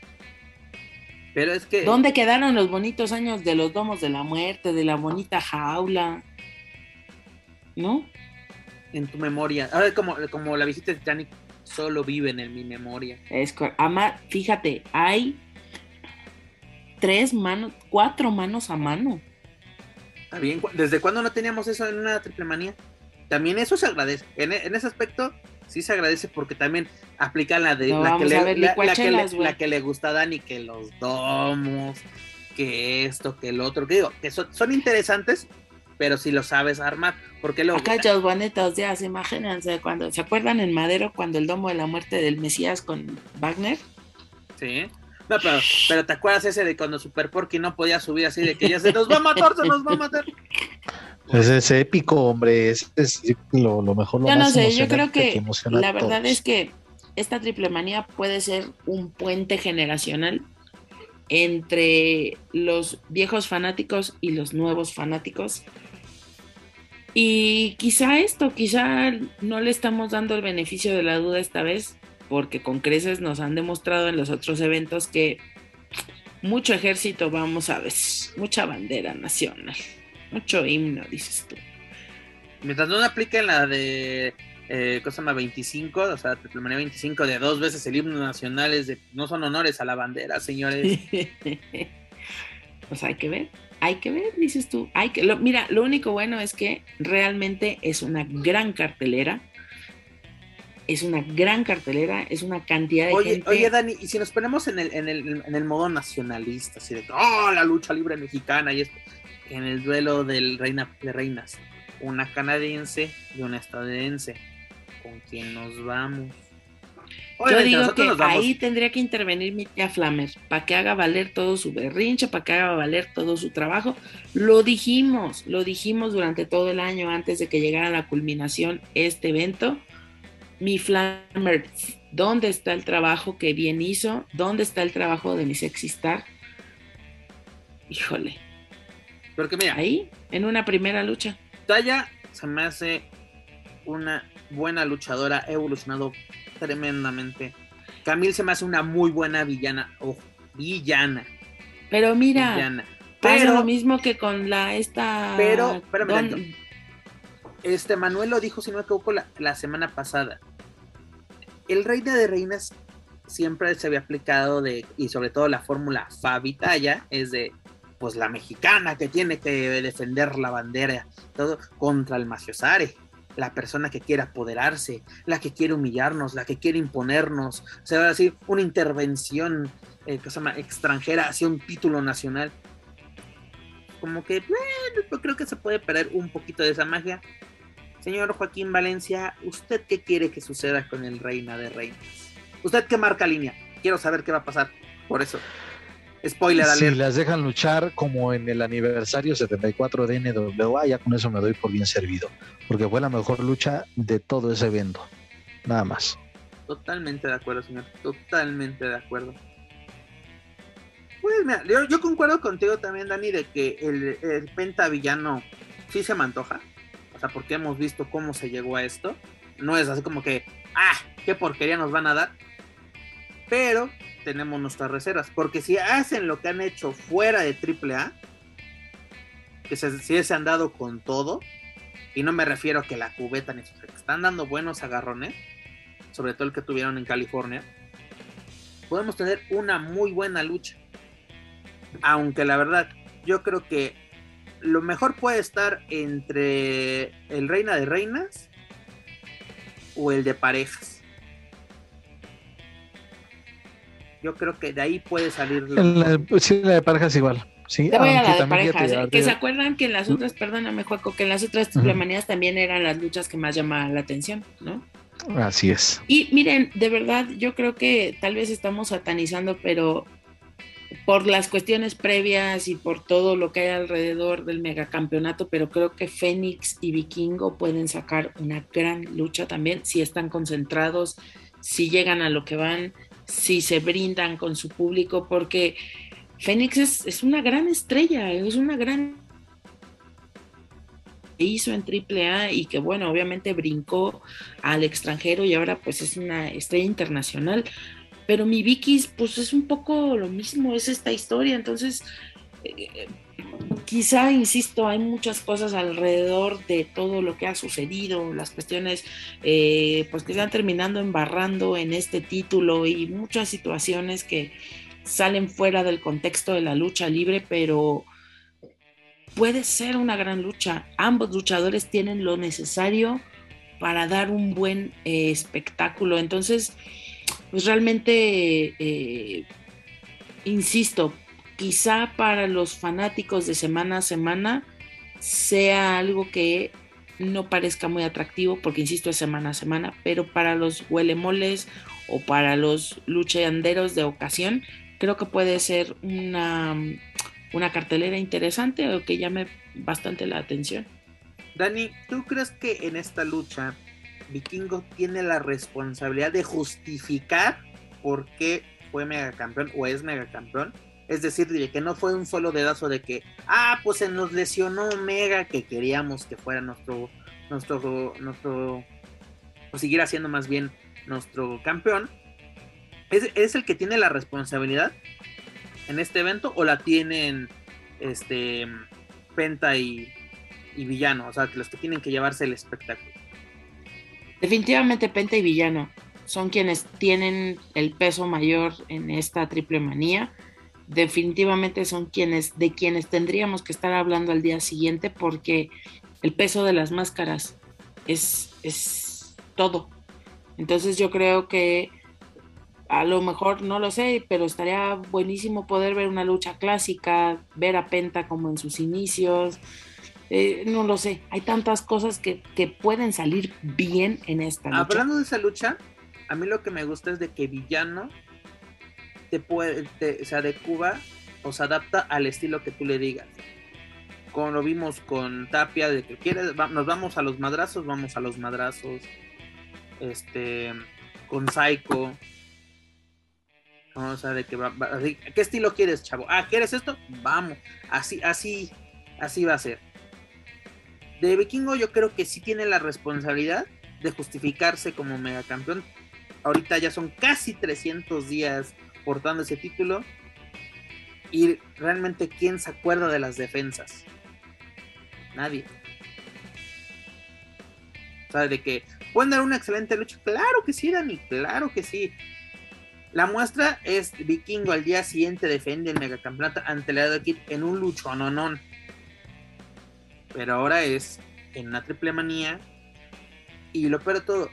Pero es que. ¿Dónde quedaron los bonitos años de los domos de la muerte, de la bonita jaula? ¿No? En tu memoria. Ahora, como, como la visita de Titanic solo viven en mi memoria. Es Ama, fíjate, hay tres manos, cuatro manos a mano. Está bien, ¿desde cuándo no teníamos eso en una triple manía? También eso se agradece. En, en ese aspecto, sí se agradece porque también aplica la de la, que le, la, que le, gusta a Dani, que los domos, que esto, que el otro, que digo, que son, interesantes, pero si lo sabes armar, porque luego... Acá los bonitos días, imagínense, cuando, ¿se acuerdan en Madero cuando el domo de la muerte del Mesías con Wagner? Sí. No, pero, pero ¿te acuerdas ese de cuando Super Porky no podía subir así de que ya se nos va a matar, se nos va a matar? Ese es épico, hombre. Es, lo, mejor. Lo yo no sé, yo creo que, la verdad es que esta triple manía puede ser un puente generacional entre los viejos fanáticos y los nuevos fanáticos. Y quizá esto, quizá no le estamos dando el beneficio de la duda esta vez, porque con creces nos han demostrado en los otros eventos que mucho ejército vamos a ver, mucha bandera nacional. Mucho himno, dices tú. Mientras no apliquen la de eh, cosa más 25, o sea, triple 25 de dos veces el himno nacional es de, no son honores a la bandera, señores. pues hay que ver, hay que ver, dices tú. Hay que, mira, lo único bueno es que realmente es una gran cartelera. Es una gran cartelera, es una cantidad de oye, gente. Oye, Dani, y si nos ponemos en el, en el, en el modo nacionalista, así de, oh, la lucha libre mexicana y esto en el duelo del reina de reinas, una canadiense y una estadounidense. ¿Con quién nos vamos? Yo digo que ahí tendría que intervenir mi tía Flammer para que haga valer todo su berrinche, para que haga valer todo su trabajo. Lo dijimos, lo dijimos durante todo el año antes de que llegara a la culminación este evento. Mi Flammer, ¿dónde está el trabajo que bien hizo? ¿Dónde está el trabajo de mi sexistar? Híjole, porque mira. Ahí, en una primera lucha. Taya se me hace una buena luchadora, ha evolucionado tremendamente. Camille se me hace una muy buena villana. Ojo, villana. Pero mira, villana. pasa lo mismo que con la esta. Pero, espérame, este Manuel lo dijo, si no me equivoco, la, la semana pasada. El Reina de Reinas siempre se había aplicado de, y sobre todo la fórmula Fabi Taya, es de pues la mexicana que tiene que defender la bandera, todo contra el maciosare, la persona que quiere apoderarse, la que quiere humillarnos, la que quiere imponernos, se va a decir una intervención eh, extranjera hacia un título nacional. Como que, bueno, creo que se puede perder un poquito de esa magia. Señor Joaquín Valencia, ¿usted qué quiere que suceda con el Reina de Reinas? ¿Usted qué marca línea? Quiero saber qué va a pasar. Por eso. Spoiler Si las dejan luchar como en el aniversario 74 de NWA, ya con eso me doy por bien servido. Porque fue la mejor lucha de todo ese evento. Nada más. Totalmente de acuerdo, señor. Totalmente de acuerdo. Pues mira, yo, concuerdo contigo también, Dani, de que el, el penta villano sí se me antoja. O sea, porque hemos visto cómo se llegó a esto. No es así como que, ah, qué porquería nos van a dar. Pero tenemos nuestras reservas. Porque si hacen lo que han hecho fuera de AAA, que se, si se han dado con todo, y no me refiero a que la cubeta ni que están dando buenos agarrones, sobre todo el que tuvieron en California, podemos tener una muy buena lucha. Aunque la verdad, yo creo que lo mejor puede estar entre el Reina de Reinas o el de parejas. Yo creo que de ahí puede salir. La, sí, la de parejas igual. Sí, Te voy a la de parejas. ¿eh? Que se acuerdan que en las otras, perdóname, Juaco, que en las otras uh también eran las luchas que más llamaban la atención, ¿no? Así es. Y miren, de verdad, yo creo que tal vez estamos satanizando, pero por las cuestiones previas y por todo lo que hay alrededor del megacampeonato, pero creo que Fénix y Vikingo pueden sacar una gran lucha también si están concentrados, si llegan a lo que van, si se brindan con su público, porque Fénix es, una gran estrella, es una gran hizo en AAA y que bueno, obviamente brincó al extranjero y ahora pues es una estrella internacional. Pero mi Vicky pues es un poco lo mismo, es esta historia, entonces eh, quizá, insisto, hay muchas cosas alrededor de todo lo que ha sucedido, las cuestiones eh, pues que están terminando embarrando en este título y muchas situaciones que salen fuera del contexto de la lucha libre, pero puede ser una gran lucha. Ambos luchadores tienen lo necesario para dar un buen eh, espectáculo. Entonces, pues realmente, eh, insisto, quizá para los fanáticos de semana a semana sea algo que no parezca muy atractivo, porque insisto, es semana a semana, pero para los huelemoles o para los luchanderos de ocasión, creo que puede ser una, una cartelera interesante o que llame bastante la atención. Dani, ¿tú crees que en esta lucha Vikingo tiene la responsabilidad de justificar por qué fue megacampeón o es megacampeón? Es decir, que no fue un solo dedazo de que, ah, pues se nos lesionó Mega, que queríamos que fuera nuestro, nuestro, nuestro, o siguiera siendo más bien nuestro campeón, ¿Es, el que tiene la responsabilidad en este evento o la tienen este Penta y, Villano? O sea, los que tienen que llevarse el espectáculo. Definitivamente Penta y Villano son quienes tienen el peso mayor en esta triple manía. Definitivamente son quienes de quienes tendríamos que estar hablando al día siguiente porque el peso de las máscaras es, es todo. Entonces yo creo que a lo mejor no lo sé, pero estaría buenísimo poder ver una lucha clásica, ver a Penta como en sus inicios. Eh, no lo sé, hay tantas cosas que, pueden salir bien en esta lucha. Hablando de esa lucha, a mí lo que me gusta es de que Villano te puede, te, sea, de Cuba o se adapta al estilo que tú le digas. Como lo vimos con Tapia, de que quieres, nos vamos a los madrazos, vamos a los madrazos. Este, con Psycho, o sea, de que va, ¿qué estilo quieres, chavo? Ah, ¿quieres esto? Vamos, así, así, así va a ser. De Vikingo yo creo que sí tiene la responsabilidad de justificarse como megacampeón. Ahorita ya son casi 300 días portando ese título. Y realmente, ¿quién se acuerda de las defensas? Nadie. O sea, de que pueden dar una excelente lucha. Claro que sí, Dani, claro que sí. La muestra es Vikingo al día siguiente defiende el megacampeonato ante la Kid en un luchononón. Pero ahora es en una triple manía. Y lo peor todo,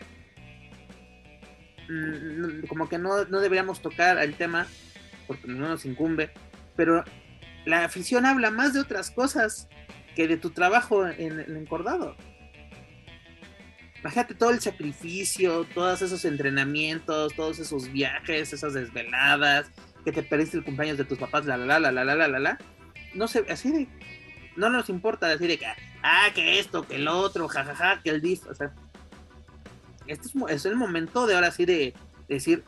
como que no, deberíamos tocar el tema porque no nos incumbe. Pero la afición habla más de otras cosas que de tu trabajo en el encordado. Imagínate todo el sacrificio, todos esos entrenamientos, todos esos viajes, esas desveladas, que te perdiste el cumpleaños de tus papás, la la la la la la la la. No sé, así de. No nos importa decir de que, ah, que esto, que el otro, jajaja, que el dis. O sea, este es, el momento de ahora sí de, decir,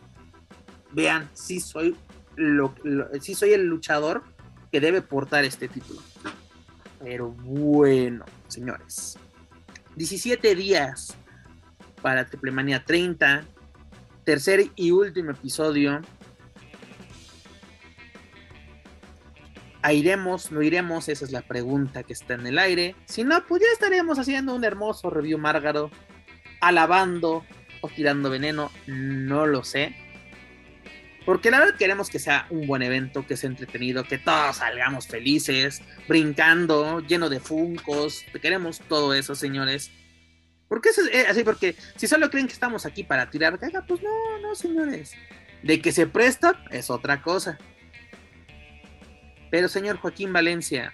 vean, sí soy, soy el luchador que debe portar este título. Pero bueno, señores. 17 días para Triplemania 30. Tercer y último episodio. ¿A iremos? ¿No iremos? Esa es la pregunta que está en el aire. Si no, pues ya estaremos haciendo un hermoso review Márgaro. Alabando o tirando veneno. No lo sé. Porque la verdad queremos que sea un buen evento, que sea entretenido, que todos salgamos felices, brincando, lleno de funcos. Queremos todo eso, señores. Porque eso es eh, así, porque si solo creen que estamos aquí para tirar caga, pues no, no, señores. De que se presta es otra cosa. Pero señor Joaquín Valencia,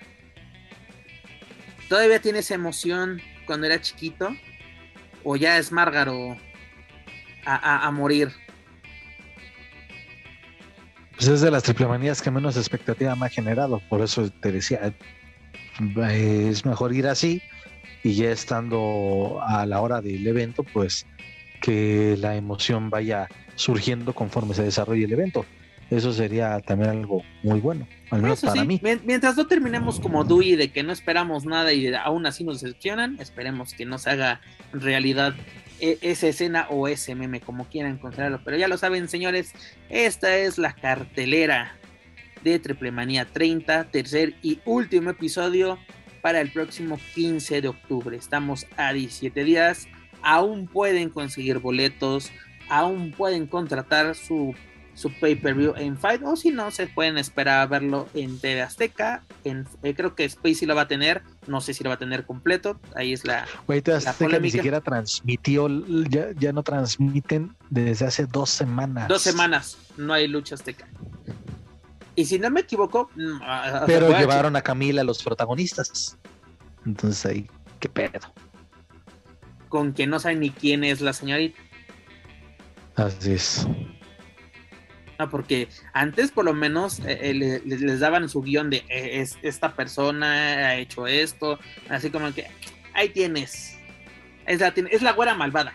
¿todavía tiene esa emoción cuando era chiquito? ¿O ya es Márgaro a morir? Pues es de las triplemanías que menos expectativa me ha generado. Por eso te decía, es mejor ir así y ya estando a la hora del evento, pues que la emoción vaya surgiendo conforme se desarrolle el evento. Eso sería también algo muy bueno, al menos para mí. Mientras no terminemos como Dewey de que no esperamos nada y aún así nos decepcionan, esperemos que no se haga realidad e, esa escena o ese meme, como quieran encontrarlo. Pero ya lo saben, señores, esta es la cartelera de Triple Manía 30, tercer y último episodio para el próximo 15 de octubre. Estamos a 17 días, aún pueden conseguir boletos, aún pueden contratar su su pay-per-view en Fight, o si no, se pueden esperar a verlo en TV Azteca. En, eh, creo que Spacey lo va a tener, no sé si lo va a tener completo. Ahí es la. Güey, TV Azteca ni siquiera transmitió, ya, ya no transmiten desde hace dos semanas. Dos semanas, no hay lucha Azteca. Y si no me equivoco. Mm, Pero llevaron a Camila los protagonistas. Entonces ahí, qué pedo. Con que no saben ni quién es la señorita. Así es. Ah, porque antes por lo menos eh, eh, les, daban su guion de eh, es, esta persona ha hecho esto, así como que ahí tienes, es la, es la güera malvada,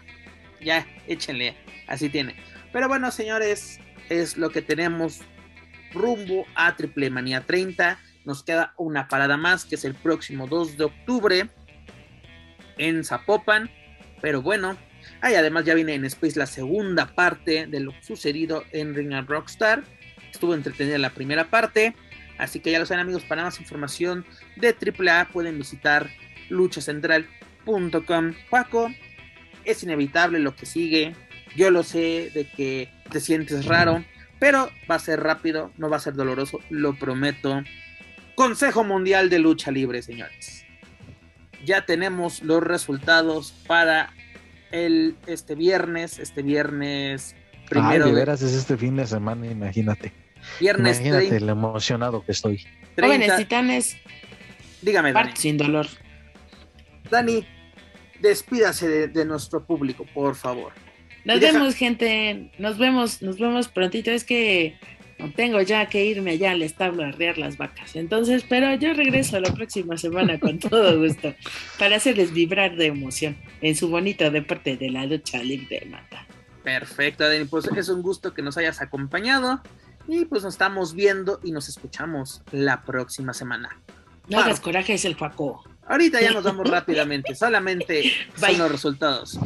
ya échenle, así tiene. Pero bueno, señores, es lo que tenemos rumbo a Triple Manía 30. Nos queda una parada más, que es el próximo 2 de octubre en Zapopan. Pero bueno, Ahí además ya viene en Space la segunda parte de lo sucedido en Ring and Rockstar. Estuvo entretenida la primera parte. Así que ya lo saben amigos, para más información de AAA pueden visitar luchacentral.com. Paco, es inevitable lo que sigue. Yo lo sé de que te sientes raro, pero va a ser rápido, no va a ser doloroso, lo prometo. Consejo Mundial de Lucha Libre, señores. Ya tenemos los resultados para el, este viernes, este viernes primero. Ay, de veras es este fin de semana, imagínate. Viernes Imagínate lo emocionado que estoy. Jóvenes titanes. Dígame, Dani. sin dolor. Dani, despídase de, nuestro público, por favor. Nos vemos, gente. Nos vemos, nos vemos prontito. Es que tengo ya que irme allá al establo a arrear las vacas. Entonces, pero yo regreso la próxima semana con todo gusto para hacerles vibrar de emoción en su bonito deporte de la lucha libre de mata. Perfecto, Dani. Pues es un gusto que nos hayas acompañado y pues nos estamos viendo y nos escuchamos la próxima semana. No hagas coraje, es el Faco. Ahorita ya nos vamos rápidamente, solamente son los resultados.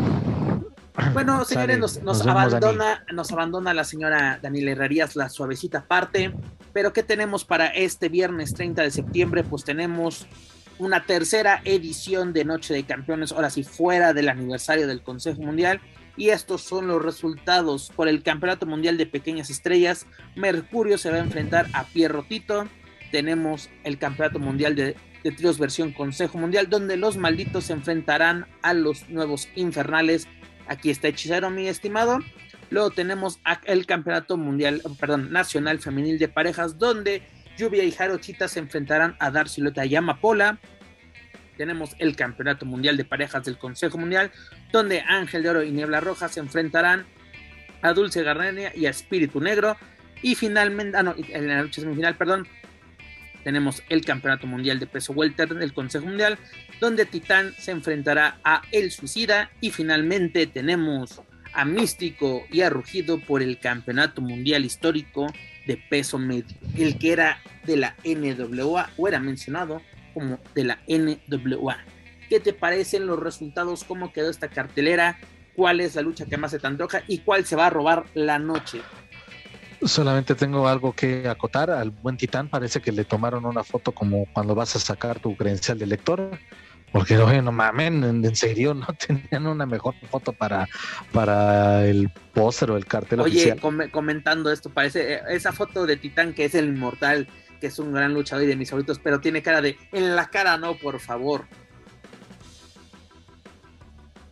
Bueno, señores, nos, abandona, nos abandona la señora Daniela Herrerías la suavecita parte. Pero ¿qué tenemos para este viernes 30 de septiembre? Pues tenemos una tercera edición de Noche de Campeones, ahora sí fuera del aniversario del Consejo Mundial. Y estos son los resultados. Por el Campeonato Mundial de Pequeñas Estrellas, Mercurio se va a enfrentar a Pierro Tito. Tenemos el Campeonato Mundial de, de Tríos versión Consejo Mundial, donde los malditos se enfrentarán a los nuevos infernales Aquí está Hechicero, mi estimado. Luego tenemos el campeonato mundial, perdón, nacional femenil de parejas, donde Lluvia y Jarochita se enfrentarán a Dar Silueta y Amapola. Tenemos el campeonato mundial de parejas del Consejo Mundial, donde Ángel de Oro y Niebla Roja se enfrentarán a Dulce Gardenia y a Espíritu Negro. Y finalmente, ah, no, en la lucha semifinal, perdón, tenemos el Campeonato Mundial de Peso Welter del Consejo Mundial, donde Titán se enfrentará a El Suicida. Y finalmente tenemos a Místico y a Rugido por el Campeonato Mundial Histórico de Peso Medio, el que era de la NWA o era mencionado como de la NWA. ¿Qué te parecen los resultados? ¿Cómo quedó esta cartelera? ¿Cuál es la lucha que más se te antoja? ¿Y cuál se va a robar la noche? Solamente tengo algo que acotar. Al buen Titán parece que le tomaron una foto como cuando vas a sacar tu credencial de lector. Porque oye, no mames, en, serio no tenían una mejor foto para, para el póster o el cartel Oye, comentando esto, parece eh, esa foto de Titán que es el inmortal, que es un gran luchador y de mis favoritos, pero tiene cara de en la cara no, por favor.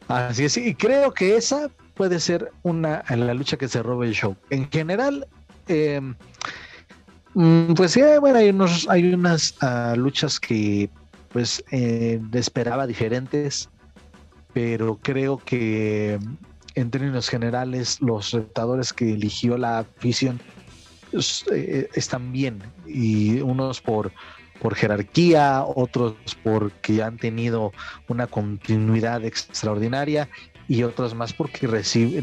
Así es, y creo que esa puede ser una en la lucha que se robe el show. En general, eh, mm, pues sí, bueno, hay unos, hay unas ah, luchas que pues eh, esperaba diferentes, pero creo que en términos generales los retadores que eligió la afición pues, eh, están bien. Y unos por por jerarquía, otros porque han tenido una continuidad extraordinaria y otros más porque recibe,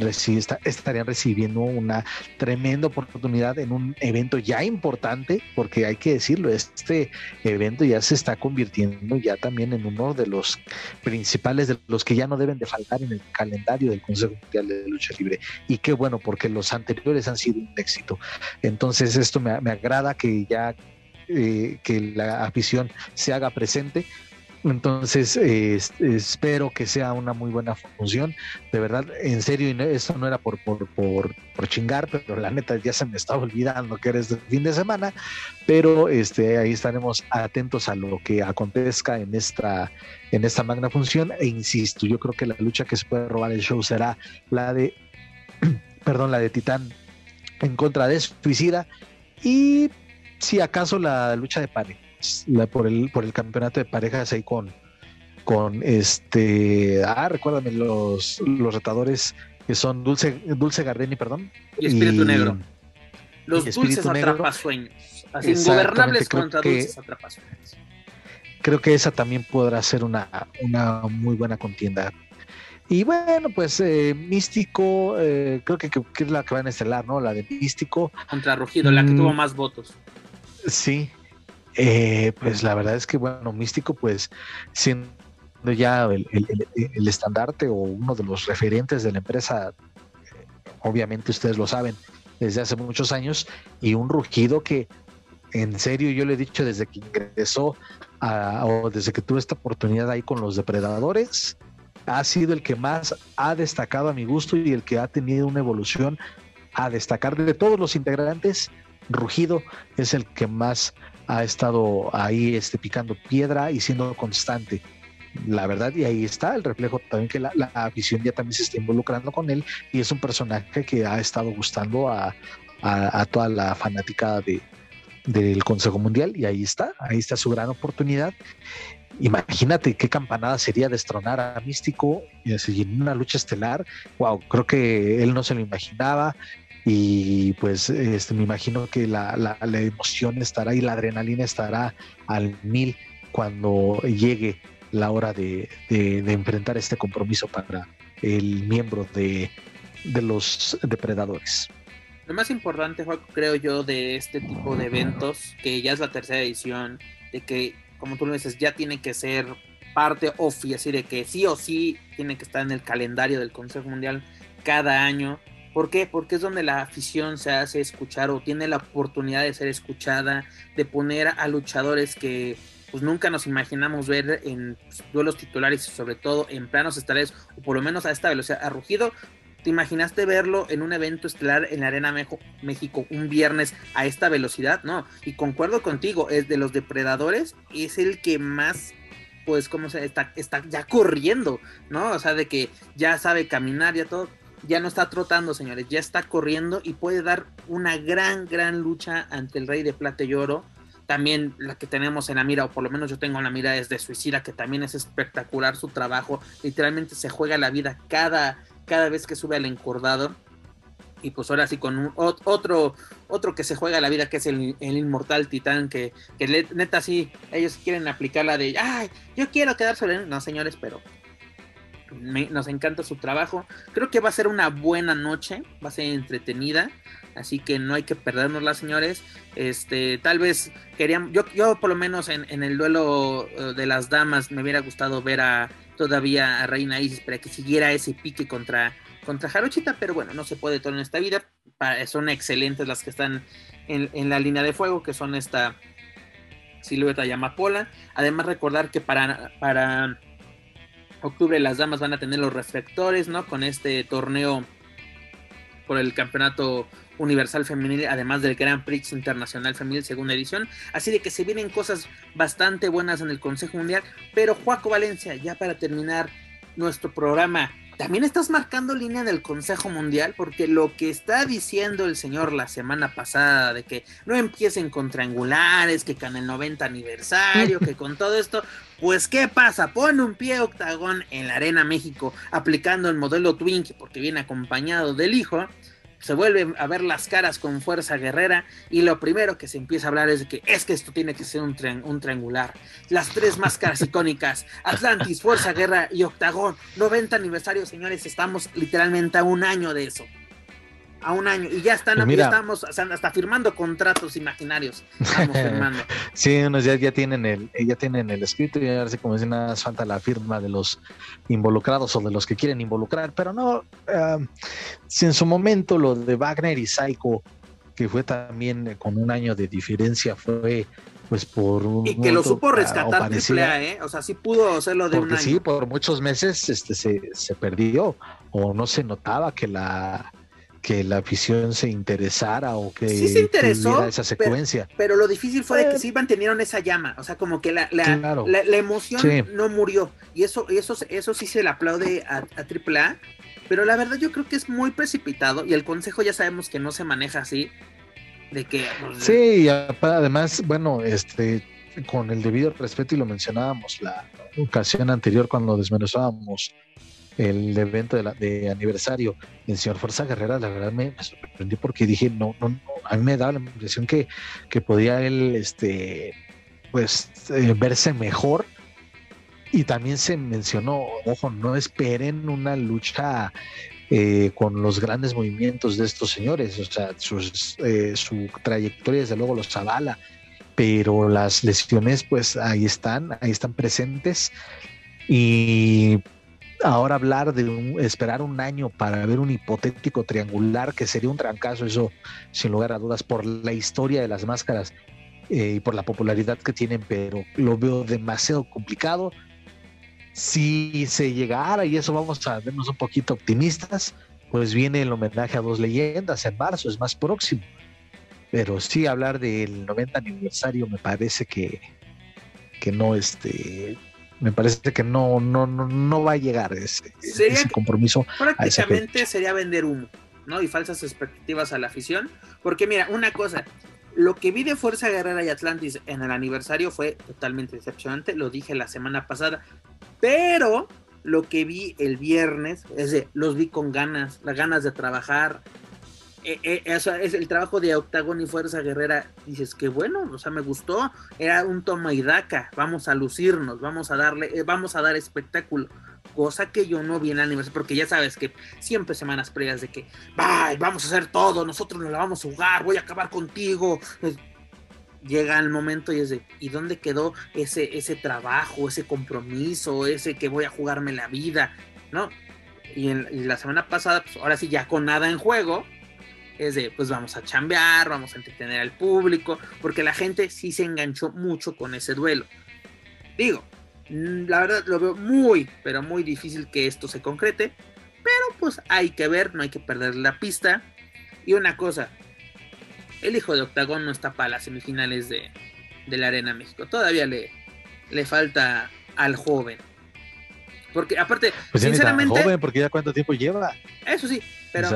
estarían recibiendo una tremenda oportunidad en un evento ya importante, porque hay que decirlo, este evento ya se está convirtiendo ya también en uno de los principales, de los que ya no deben de faltar en el calendario del Consejo Mundial de Lucha Libre. Y qué bueno, porque los anteriores han sido un éxito. Entonces esto me, agrada que ya eh, que la afición se haga presente entonces, espero que sea una muy buena función. De verdad, en serio, y esto no era por, por, por, chingar, pero la neta ya se me estaba olvidando que era este fin de semana. Pero este, ahí estaremos atentos a lo que acontezca en esta, en esta magna función. E insisto, yo creo que la lucha que se puede robar el show será la de, perdón, la de Titán en contra de Suicida. Y si acaso la lucha de por, el, por el campeonato de parejas ahí con, con este, ah, recuérdame, los, los retadores que son Dulce, Dulce Gardeni, perdón. Y Espíritu Negro. Los dulces atrapasueños. Así, ingobernables contra dulces atrapasueños. Creo que esa también podrá ser una, una muy buena contienda. Y bueno, pues eh, Místico, eh, creo que, que, es la que va a estelar, ¿no? La de Místico. Contra Rugido, la que tuvo mm, más votos. Sí, eh, pues la verdad es que, bueno, Místico, pues siendo ya el, estandarte o uno de los referentes de la empresa, obviamente ustedes lo saben, desde hace muchos años, y un rugido que en serio yo le he dicho desde que ingresó o desde que tuve esta oportunidad ahí con los depredadores, ha sido el que más ha destacado a mi gusto y el que ha tenido una evolución a destacar de todos los integrantes. Rugido es el que más ha estado ahí este, picando piedra y siendo constante. La verdad, y ahí está el reflejo también que la, afición ya también se está involucrando con él y es un personaje que ha estado gustando a, toda la fanática de, del Consejo Mundial y ahí está, ahí está su gran oportunidad. Imagínate qué campanada sería destronar a Místico en una lucha estelar. Wow, creo que él no se lo imaginaba y pues este, me imagino que la, la, emoción estará y la adrenalina estará al mil cuando llegue la hora de, de, enfrentar este compromiso para el miembro de, de, los depredadores. Lo más importante, Juan, creo yo, de este tipo de eventos, que ya es la tercera edición, de que, como tú lo dices, ya tiene que ser parte oficial, así de que sí o sí tiene que estar en el calendario del Consejo Mundial cada año ¿Por qué? Porque es donde la afición se hace escuchar o tiene la oportunidad de ser escuchada, de poner a luchadores que pues nunca nos imaginamos ver en pues, duelos titulares y sobre todo en planos estelares o por lo menos a esta velocidad. A Rugido, ¿te imaginaste verlo en un evento estelar en la Arena México un viernes a esta velocidad? No, y concuerdo contigo, es de los depredadores, es el que más pues como se está, está ya corriendo, ¿no? O sea, de que ya sabe caminar, ya todo ya no está trotando, señores, ya está corriendo y puede dar una gran, gran lucha ante el Rey de Plata y Oro. También la que tenemos en la mira, o por lo menos yo tengo en la mira, es de Suicida, que también es espectacular su trabajo. Literalmente se juega la vida cada, cada vez que sube al encordado. y pues ahora sí con otro otro que se juega la vida que es el, inmortal titán que, que, neta sí ellos quieren aplicar la de ay yo quiero quedar sobre no señores pero nos encanta su trabajo creo que va a ser una buena noche va a ser entretenida así que no hay que perdernos señores este tal vez querían yo yo por lo menos en, en el duelo eh, de las damas me hubiera gustado ver a todavía a Reina Isis para que siguiera ese pique contra contra Jarochita, pero bueno, no se puede todo en esta vida. Son excelentes las que están en, la línea de fuego, que son esta silueta llamapola. Además, recordar que para, para octubre las damas van a tener los reflectores, ¿no? Con este torneo por el campeonato universal femenil, además del Grand Prix Internacional Femenil segunda edición. Así de que se vienen cosas bastante buenas en el Consejo Mundial. Pero Juaco Valencia, ya para terminar nuestro programa, también estás marcando línea del Consejo Mundial porque lo que está diciendo el señor la semana pasada de que no empiecen con triangulares, que con el 90 aniversario, que con todo esto, pues ¿qué pasa? Pone un pie octagón en la Arena México aplicando el modelo Twink porque viene acompañado del hijo se vuelven a ver las caras con fuerza guerrera y lo primero que se empieza a hablar es de que es que esto tiene que ser un, un triangular. Las tres máscaras icónicas, Atlantis, Fuerza Guerra y Octagón, 90 aniversario, señores, estamos literalmente a un año de eso a un año y ya están, pues estamos hasta firmando contratos imaginarios. Estamos firmando. sí, unos ya, ya tienen el, ya tienen el escrito y ahora sí como dicen, nada falta la firma de los involucrados o de los que quieren involucrar, pero no, si en su momento lo de Wagner y Psycho, que fue también con un año de diferencia, fue pues por un y que lo supo rescatar AAA, ¿eh? o sea sí pudo hacerlo de un año. sí por muchos meses este se, se perdió o no se notaba que la que la afición se interesara o que sí se interesó, esa secuencia. Pero, lo difícil fue de que sí mantuvieron esa llama, o sea, como que la, la, la, emoción no murió. Y eso, eso, eso sí se le aplaude a, a AAA, pero la verdad yo creo que es muy precipitado y el consejo ya sabemos que no se maneja así. De que. Pues, sí, y además, bueno, este, con el debido respeto y lo mencionábamos la ocasión anterior cuando desmenuzábamos el evento de, la, de aniversario el señor Fuerza Guerrera, la verdad me, sorprendió porque dije, no, no, a mí me daba la impresión que, que podía él, este, pues, eh, verse mejor. Y también se mencionó, ojo, no esperen una lucha eh, con los grandes movimientos de estos señores, o sea, sus, eh, su trayectoria desde luego los avala, pero las lesiones pues ahí están, ahí están presentes y ahora hablar de esperar un año para ver un hipotético triangular que sería un trancazo, eso sin lugar a dudas, por la historia de las máscaras eh, y por la popularidad que tienen, pero lo veo demasiado complicado. Si se llegara, y eso vamos a vernos un poquito optimistas, pues viene el homenaje a dos leyendas en marzo, es más próximo. Pero sí hablar del 90 aniversario me parece que, que no, este, me parece que no, no, no, va a llegar ese, ese compromiso. Prácticamente sería vender humo, ¿no? Y falsas expectativas a la afición. Porque mira, una cosa, lo que vi de Fuerza Guerrera y Atlantis en el aniversario fue totalmente decepcionante, lo dije la semana pasada, pero lo que vi el viernes, es de, los vi con ganas, las ganas de trabajar, eh, eh, es el trabajo de Octagon y Fuerza Guerrera. Dices que bueno, o sea, me gustó. Era un toma y daca. Vamos a lucirnos, vamos a darle, eh, vamos a dar espectáculo. Cosa que yo no vi en el aniversario, porque ya sabes que siempre semanas previas de que, vamos a hacer todo, nosotros nos la vamos a jugar, voy a acabar contigo. Llega el momento y es de, ¿y dónde quedó ese, ese trabajo, ese compromiso, ese que voy a jugarme la vida? ¿No? Y, y la semana pasada, pues ahora sí, ya con nada en juego, es de, pues vamos a chambear, vamos a entretener al público, porque la gente sí se enganchó mucho con ese duelo. Digo, mm, la verdad lo veo muy, pero muy difícil que esto se concrete, pero pues hay que ver, no hay que perder la pista. Y una cosa, el hijo de Octagón no está para las semifinales de, la Arena México, todavía le, le falta al joven. Porque aparte, pues sinceramente... Joven, porque ya cuánto tiempo lleva. Eso sí, pero...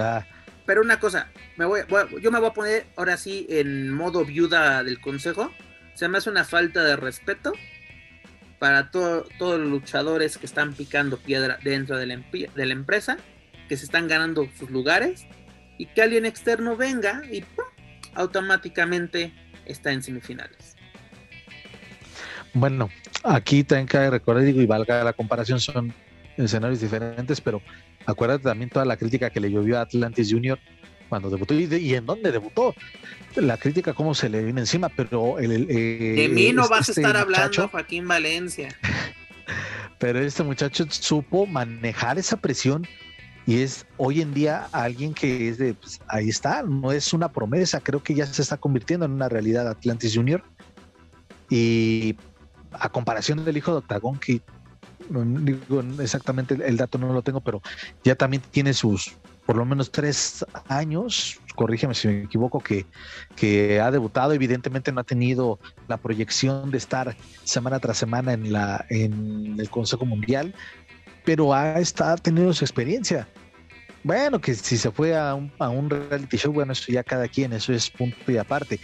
Pero una cosa, me voy, yo me voy a poner ahora sí en modo viuda del consejo. Se me hace una falta de respeto para todos los luchadores que están picando piedra dentro de la, empresa, que se están ganando sus lugares, y que alguien externo venga y automáticamente está en semifinales. Bueno, aquí también cabe recordar, y valga la comparación, son escenarios diferentes, pero acuérdate también toda la crítica que le llovió a Atlantis Junior cuando debutó y, en dónde debutó. La crítica, cómo se le vino encima, pero el. de mí no vas a este estar hablando, Joaquín Valencia. Pero este muchacho supo manejar esa presión y es hoy en día alguien que es de, pues, ahí está, no es una promesa, creo que ya se está convirtiendo en una realidad Atlantis Junior. Y a comparación del hijo de Octagon, que digo exactamente el dato no lo tengo, pero ya también tiene sus por lo menos tres años, corrígeme si me equivoco, que, que ha debutado. Evidentemente no ha tenido la proyección de estar semana tras semana en, la, en el Consejo Mundial, pero ha estado teniendo su experiencia. Bueno, que si se fue a un, a un reality show, bueno, eso ya cada quien, eso es punto y aparte.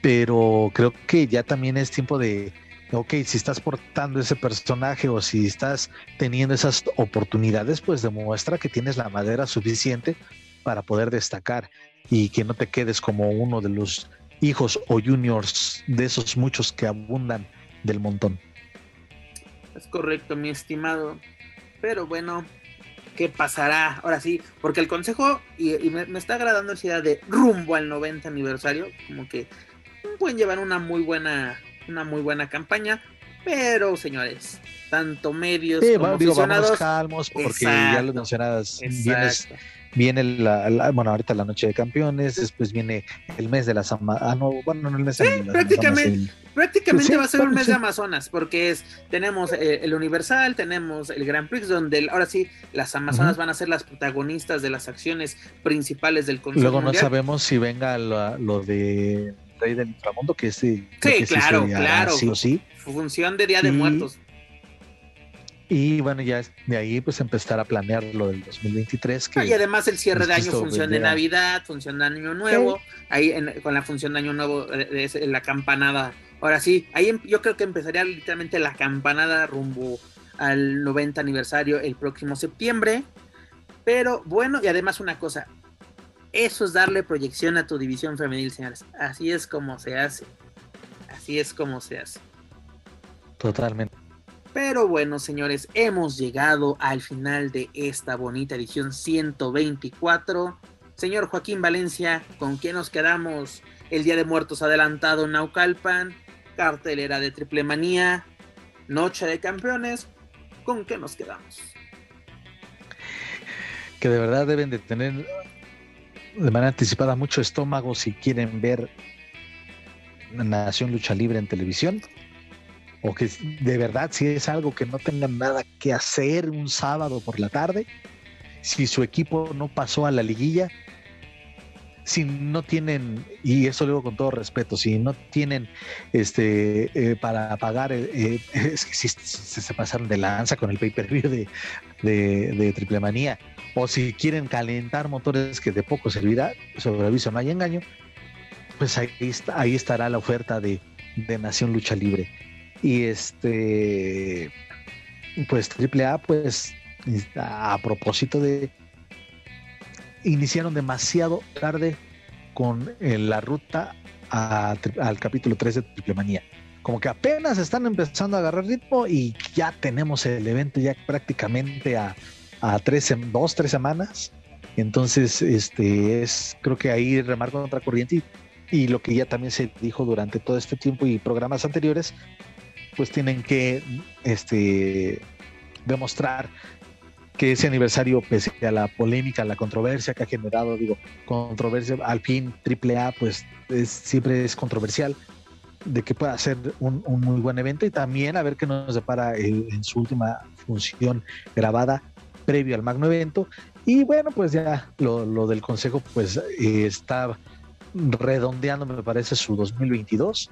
Pero creo que ya también es tiempo de, ok, si estás portando ese personaje o si estás teniendo esas oportunidades, pues demuestra que tienes la madera suficiente para poder destacar y que no te quedes como uno de los hijos o juniors de esos muchos que abundan del montón. Es correcto, mi estimado. Pero bueno, ¿qué pasará? Ahora sí, porque el consejo, y, me, está agradando esa idea de rumbo al 90 aniversario, como que pueden llevar una muy buena, una muy buena campaña. Pero, señores, tanto medios como digo, vamos calmos, porque ya lo mencionadas, vienes viene la, bueno, ahorita la noche de campeones, después viene el mes de las Amazonas. Ah, no, bueno, no el mes de prácticamente, prácticamente va a ser un mes de Amazonas, porque es, tenemos eh, el Universal, tenemos el Grand Prix, donde ahora sí las Amazonas van a ser las protagonistas de las acciones principales del Consejo Luego no sabemos si venga lo, de Rey del Inframundo, que es sí, claro, claro. Sí o sí. Función de Día de Muertos. Y bueno, ya de ahí pues empezar a planear lo del 2023. Que, y además el cierre de año, función de Navidad, función de Año Nuevo, ahí con la función de Año Nuevo, es la campanada. Ahora sí, ahí em, yo creo que empezaría literalmente la campanada rumbo al 90 aniversario el próximo septiembre. Pero bueno, y además una cosa, eso es darle proyección a tu división femenil, señores. Así es como se hace. Así es como se hace. Totalmente. Pero bueno, señores, hemos llegado al final de esta bonita edición 124. Señor Joaquín Valencia, ¿con quién nos quedamos? El Día de Muertos adelantado en Naucalpan, cartelera de Triple Manía, Noche de Campeones. ¿Con qué nos quedamos? Que de verdad deben de tener de manera anticipada mucho estómago si quieren ver Nación Lucha Libre en televisión o que de verdad si es algo que no tengan nada que hacer un sábado por la tarde, si su equipo no pasó a la liguilla, si no tienen, y eso lo digo con todo respeto, si no tienen este eh, para pagar, eh, eh, es que si, se pasaron de lanza con el pay-per-view de, de, Triple Manía, o si quieren calentar motores que de poco servirá, sobre aviso no hay engaño, pues ahí, ahí estará la oferta de, de Nación Lucha Libre. Y este, pues AAA, pues a propósito de, iniciaron demasiado tarde con eh, la ruta al capítulo 3 de Triple Manía. Como que apenas están empezando a agarrar ritmo y ya tenemos el evento ya prácticamente a, a tres, dos, tres semanas. Entonces, este es, creo que ahí remarco otra corriente y lo que ya también se dijo durante todo este tiempo y programas anteriores, pues tienen que este, demostrar que ese aniversario, pese a la polémica, la controversia que ha generado, digo, controversia, al fin AAA, pues siempre es controversial, de que pueda ser un, muy buen evento y también a ver qué nos depara en su última función grabada previo al magno evento. Y bueno, pues ya lo, lo del consejo, pues eh, está redondeando, me parece, su 2022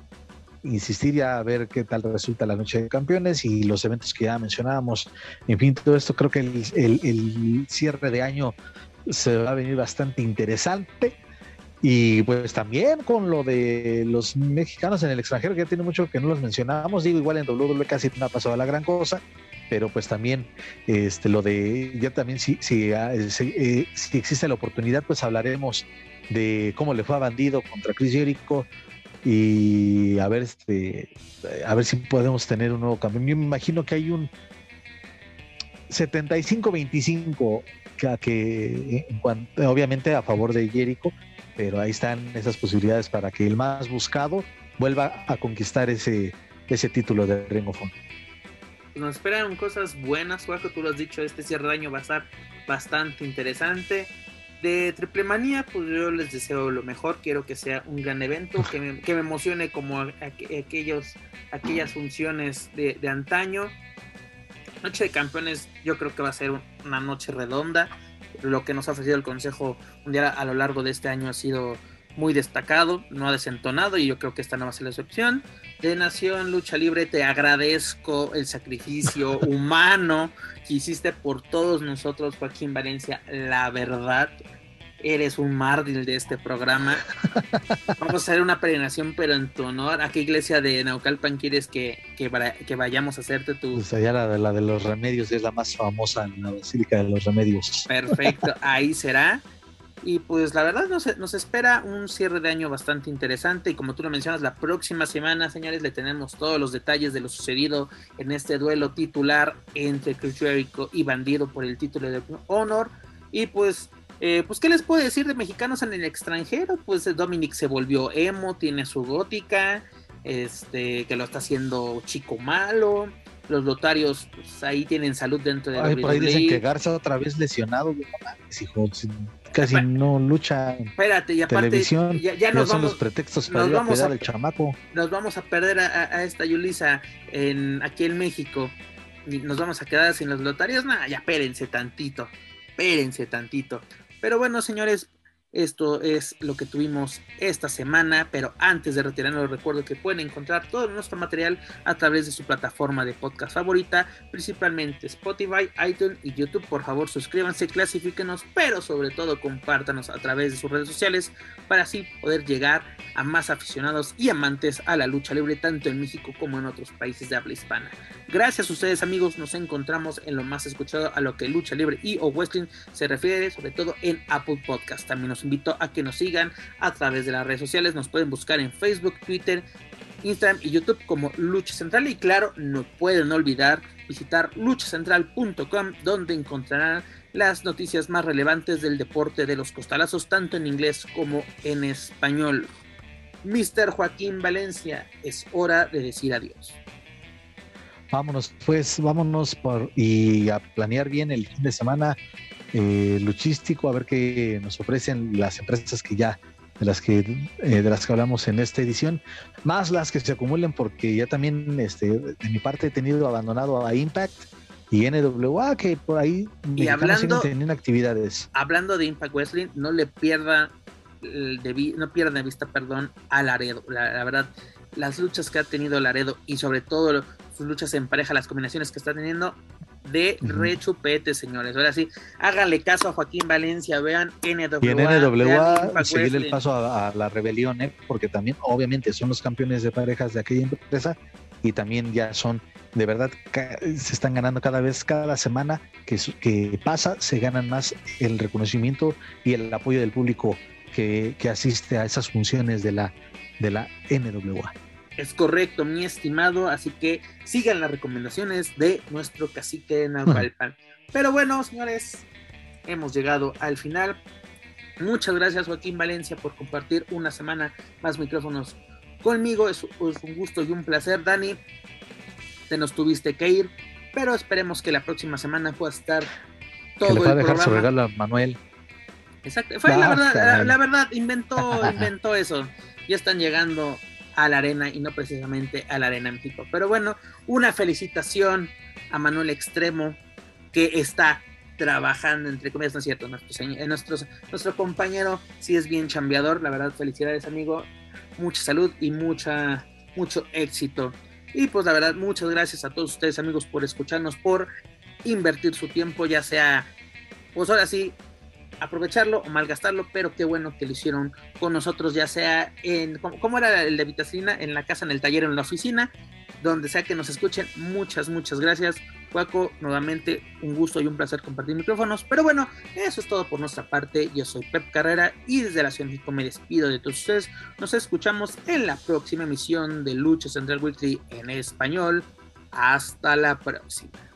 insistir ya a ver qué tal resulta la noche de campeones y los eventos que ya mencionábamos. En fin, todo esto creo que el, cierre de año se va a venir bastante interesante. Y pues también con lo de los mexicanos en el extranjero, que ya tiene mucho que no los mencionábamos, digo, igual en WWE casi no ha pasado la gran cosa, pero pues también este lo de ya también si si, ah, eh, si, existe la oportunidad pues hablaremos de cómo le fue a Bandido contra Chris Jericho y a ver este a ver si podemos tener un nuevo campeón. Yo me imagino que hay un 75-25 que, que obviamente a favor de Jericho, pero ahí están esas posibilidades para que el más buscado vuelva a conquistar ese, ese título de Ring of Honor. Nos esperan cosas buenas, Juanjo, tú lo has dicho, este cierre de año va a estar bastante interesante. De Triple Manía, pues yo les deseo lo mejor, quiero que sea un gran evento, que me, que me emocione como aquellos, aquellas funciones de, de antaño. Noche de Campeones yo creo que va a ser una noche redonda. Lo que nos ha ofrecido el Consejo Mundial a lo largo de este año ha sido muy destacado, no ha desentonado y yo creo que esta no va a ser la excepción. De Nación Lucha Libre te agradezco el sacrificio humano que hiciste por todos nosotros, Joaquín Valencia, la verdad eres un mártir de este programa. Vamos a hacer una peregrinación, pero en tu honor. ¿A qué iglesia de Naucalpan quieres que, que, vayamos a hacerte tu...? Pues allá la de, la de los remedios es la más famosa en la Basílica de los Remedios. Perfecto, ahí será. Y pues la verdad nos, nos, espera un cierre de año bastante interesante y como tú lo mencionas, la próxima semana, señores, le tenemos todos los detalles de lo sucedido en este duelo titular entre Chris Jericho y Bandido por el título de Honor. Y pues eh, pues, ¿qué les puedo decir de mexicanos en el extranjero? Pues Dominic se volvió emo, tiene su gótica, este, que lo está haciendo chico malo. Los lotarios, pues ahí tienen salud dentro de la Por ahí dicen que Garza otra vez lesionado, casi no lucha. Espérate, y aparte, televisión, ya, nos son los pretextos para ir a al chamaco. Nos vamos a perder a, esta Yulisa en, aquí en México. Y nos vamos a quedar sin los lotarios. Nada, ya espérense tantito. Espérense tantito. Pero bueno, señores, esto es lo que tuvimos esta semana, pero antes de retirarnos recuerdo que pueden encontrar todo nuestro material a través de su plataforma de podcast favorita, principalmente Spotify, iTunes y YouTube. Por favor, suscríbanse, clasifíquenos, pero sobre todo compártanos a través de sus redes sociales para así poder llegar a más aficionados y amantes a la lucha libre tanto en México como en otros países de habla hispana. Gracias a ustedes amigos, nos encontramos en lo más escuchado a lo que lucha libre y o wrestling se refiere, sobre todo en Apple Podcast. También nos invito a que nos sigan a través de las redes sociales, nos pueden buscar en Facebook, Twitter, Instagram y YouTube como Lucha Central y claro, no pueden olvidar visitar luchacentral.com donde encontrarán las noticias más relevantes del deporte de los costalazos tanto en inglés como en español. Mr. Joaquín Valencia, es hora de decir adiós. Vámonos, pues, vámonos por, y a planear bien el fin de semana eh, luchístico, a ver qué nos ofrecen las empresas que ya de las que eh, de las que hablamos en esta edición, más las que se acumulen porque ya también este de mi parte he tenido abandonado a Impact y NWA que por ahí y hablando teniendo actividades. Hablando de Impact Wrestling, no le pierdan de, no pierdan de vista, perdón, a Laredo. La, verdad, las luchas que ha tenido Laredo y sobre todo sus luchas en pareja, las combinaciones que está teniendo, de rechupete, señores. Ahora sí, háganle caso a Joaquín Valencia, vean NWA. Y en NWA, seguir el paso a, la rebelión, ¿eh? porque también, obviamente, son los campeones de parejas de aquella empresa y también ya son, de verdad, se están ganando cada vez, cada semana que, que pasa, se ganan más el reconocimiento y el apoyo del público que, que asiste a esas funciones de la, de la NWA. Es correcto, mi estimado, así que sigan las recomendaciones de nuestro cacique Naucalpan. Pero bueno, señores, hemos llegado al final. Muchas gracias Joaquín Valencia por compartir una semana más micrófonos conmigo. Es, un gusto y un placer, Dani. Te nos tuviste que ir, pero esperemos que la próxima semana pueda estar todo. Que le va a dejar su regalo a Manuel. Exacto, fue la verdad, la, verdad, inventó, inventó eso. Ya están llegando a la arena y no precisamente a la arena México. Pero bueno, una felicitación a Manuel Extremo que está trabajando, entre comillas, no es cierto, nuestro, nuestro compañero sí es bien chambeador, la verdad, felicidades amigo, mucha salud y mucha, mucho éxito. Y pues la verdad, muchas gracias a todos ustedes amigos por escucharnos, por invertir su tiempo, ya sea, pues ahora sí, aprovecharlo o malgastarlo, pero qué bueno que lo hicieron con nosotros, ya sea en, ¿cómo, era el de Vitacina? En la casa, en el taller, en la oficina, donde sea que nos escuchen. Muchas, muchas gracias. Cuaco, nuevamente un gusto y un placer compartir micrófonos. Pero bueno, eso es todo por nuestra parte. Yo soy Pep Carrera y desde la Ciudad de México me despido de todos ustedes. Nos escuchamos en la próxima emisión de Lucha Central Weekly en español. Hasta la próxima.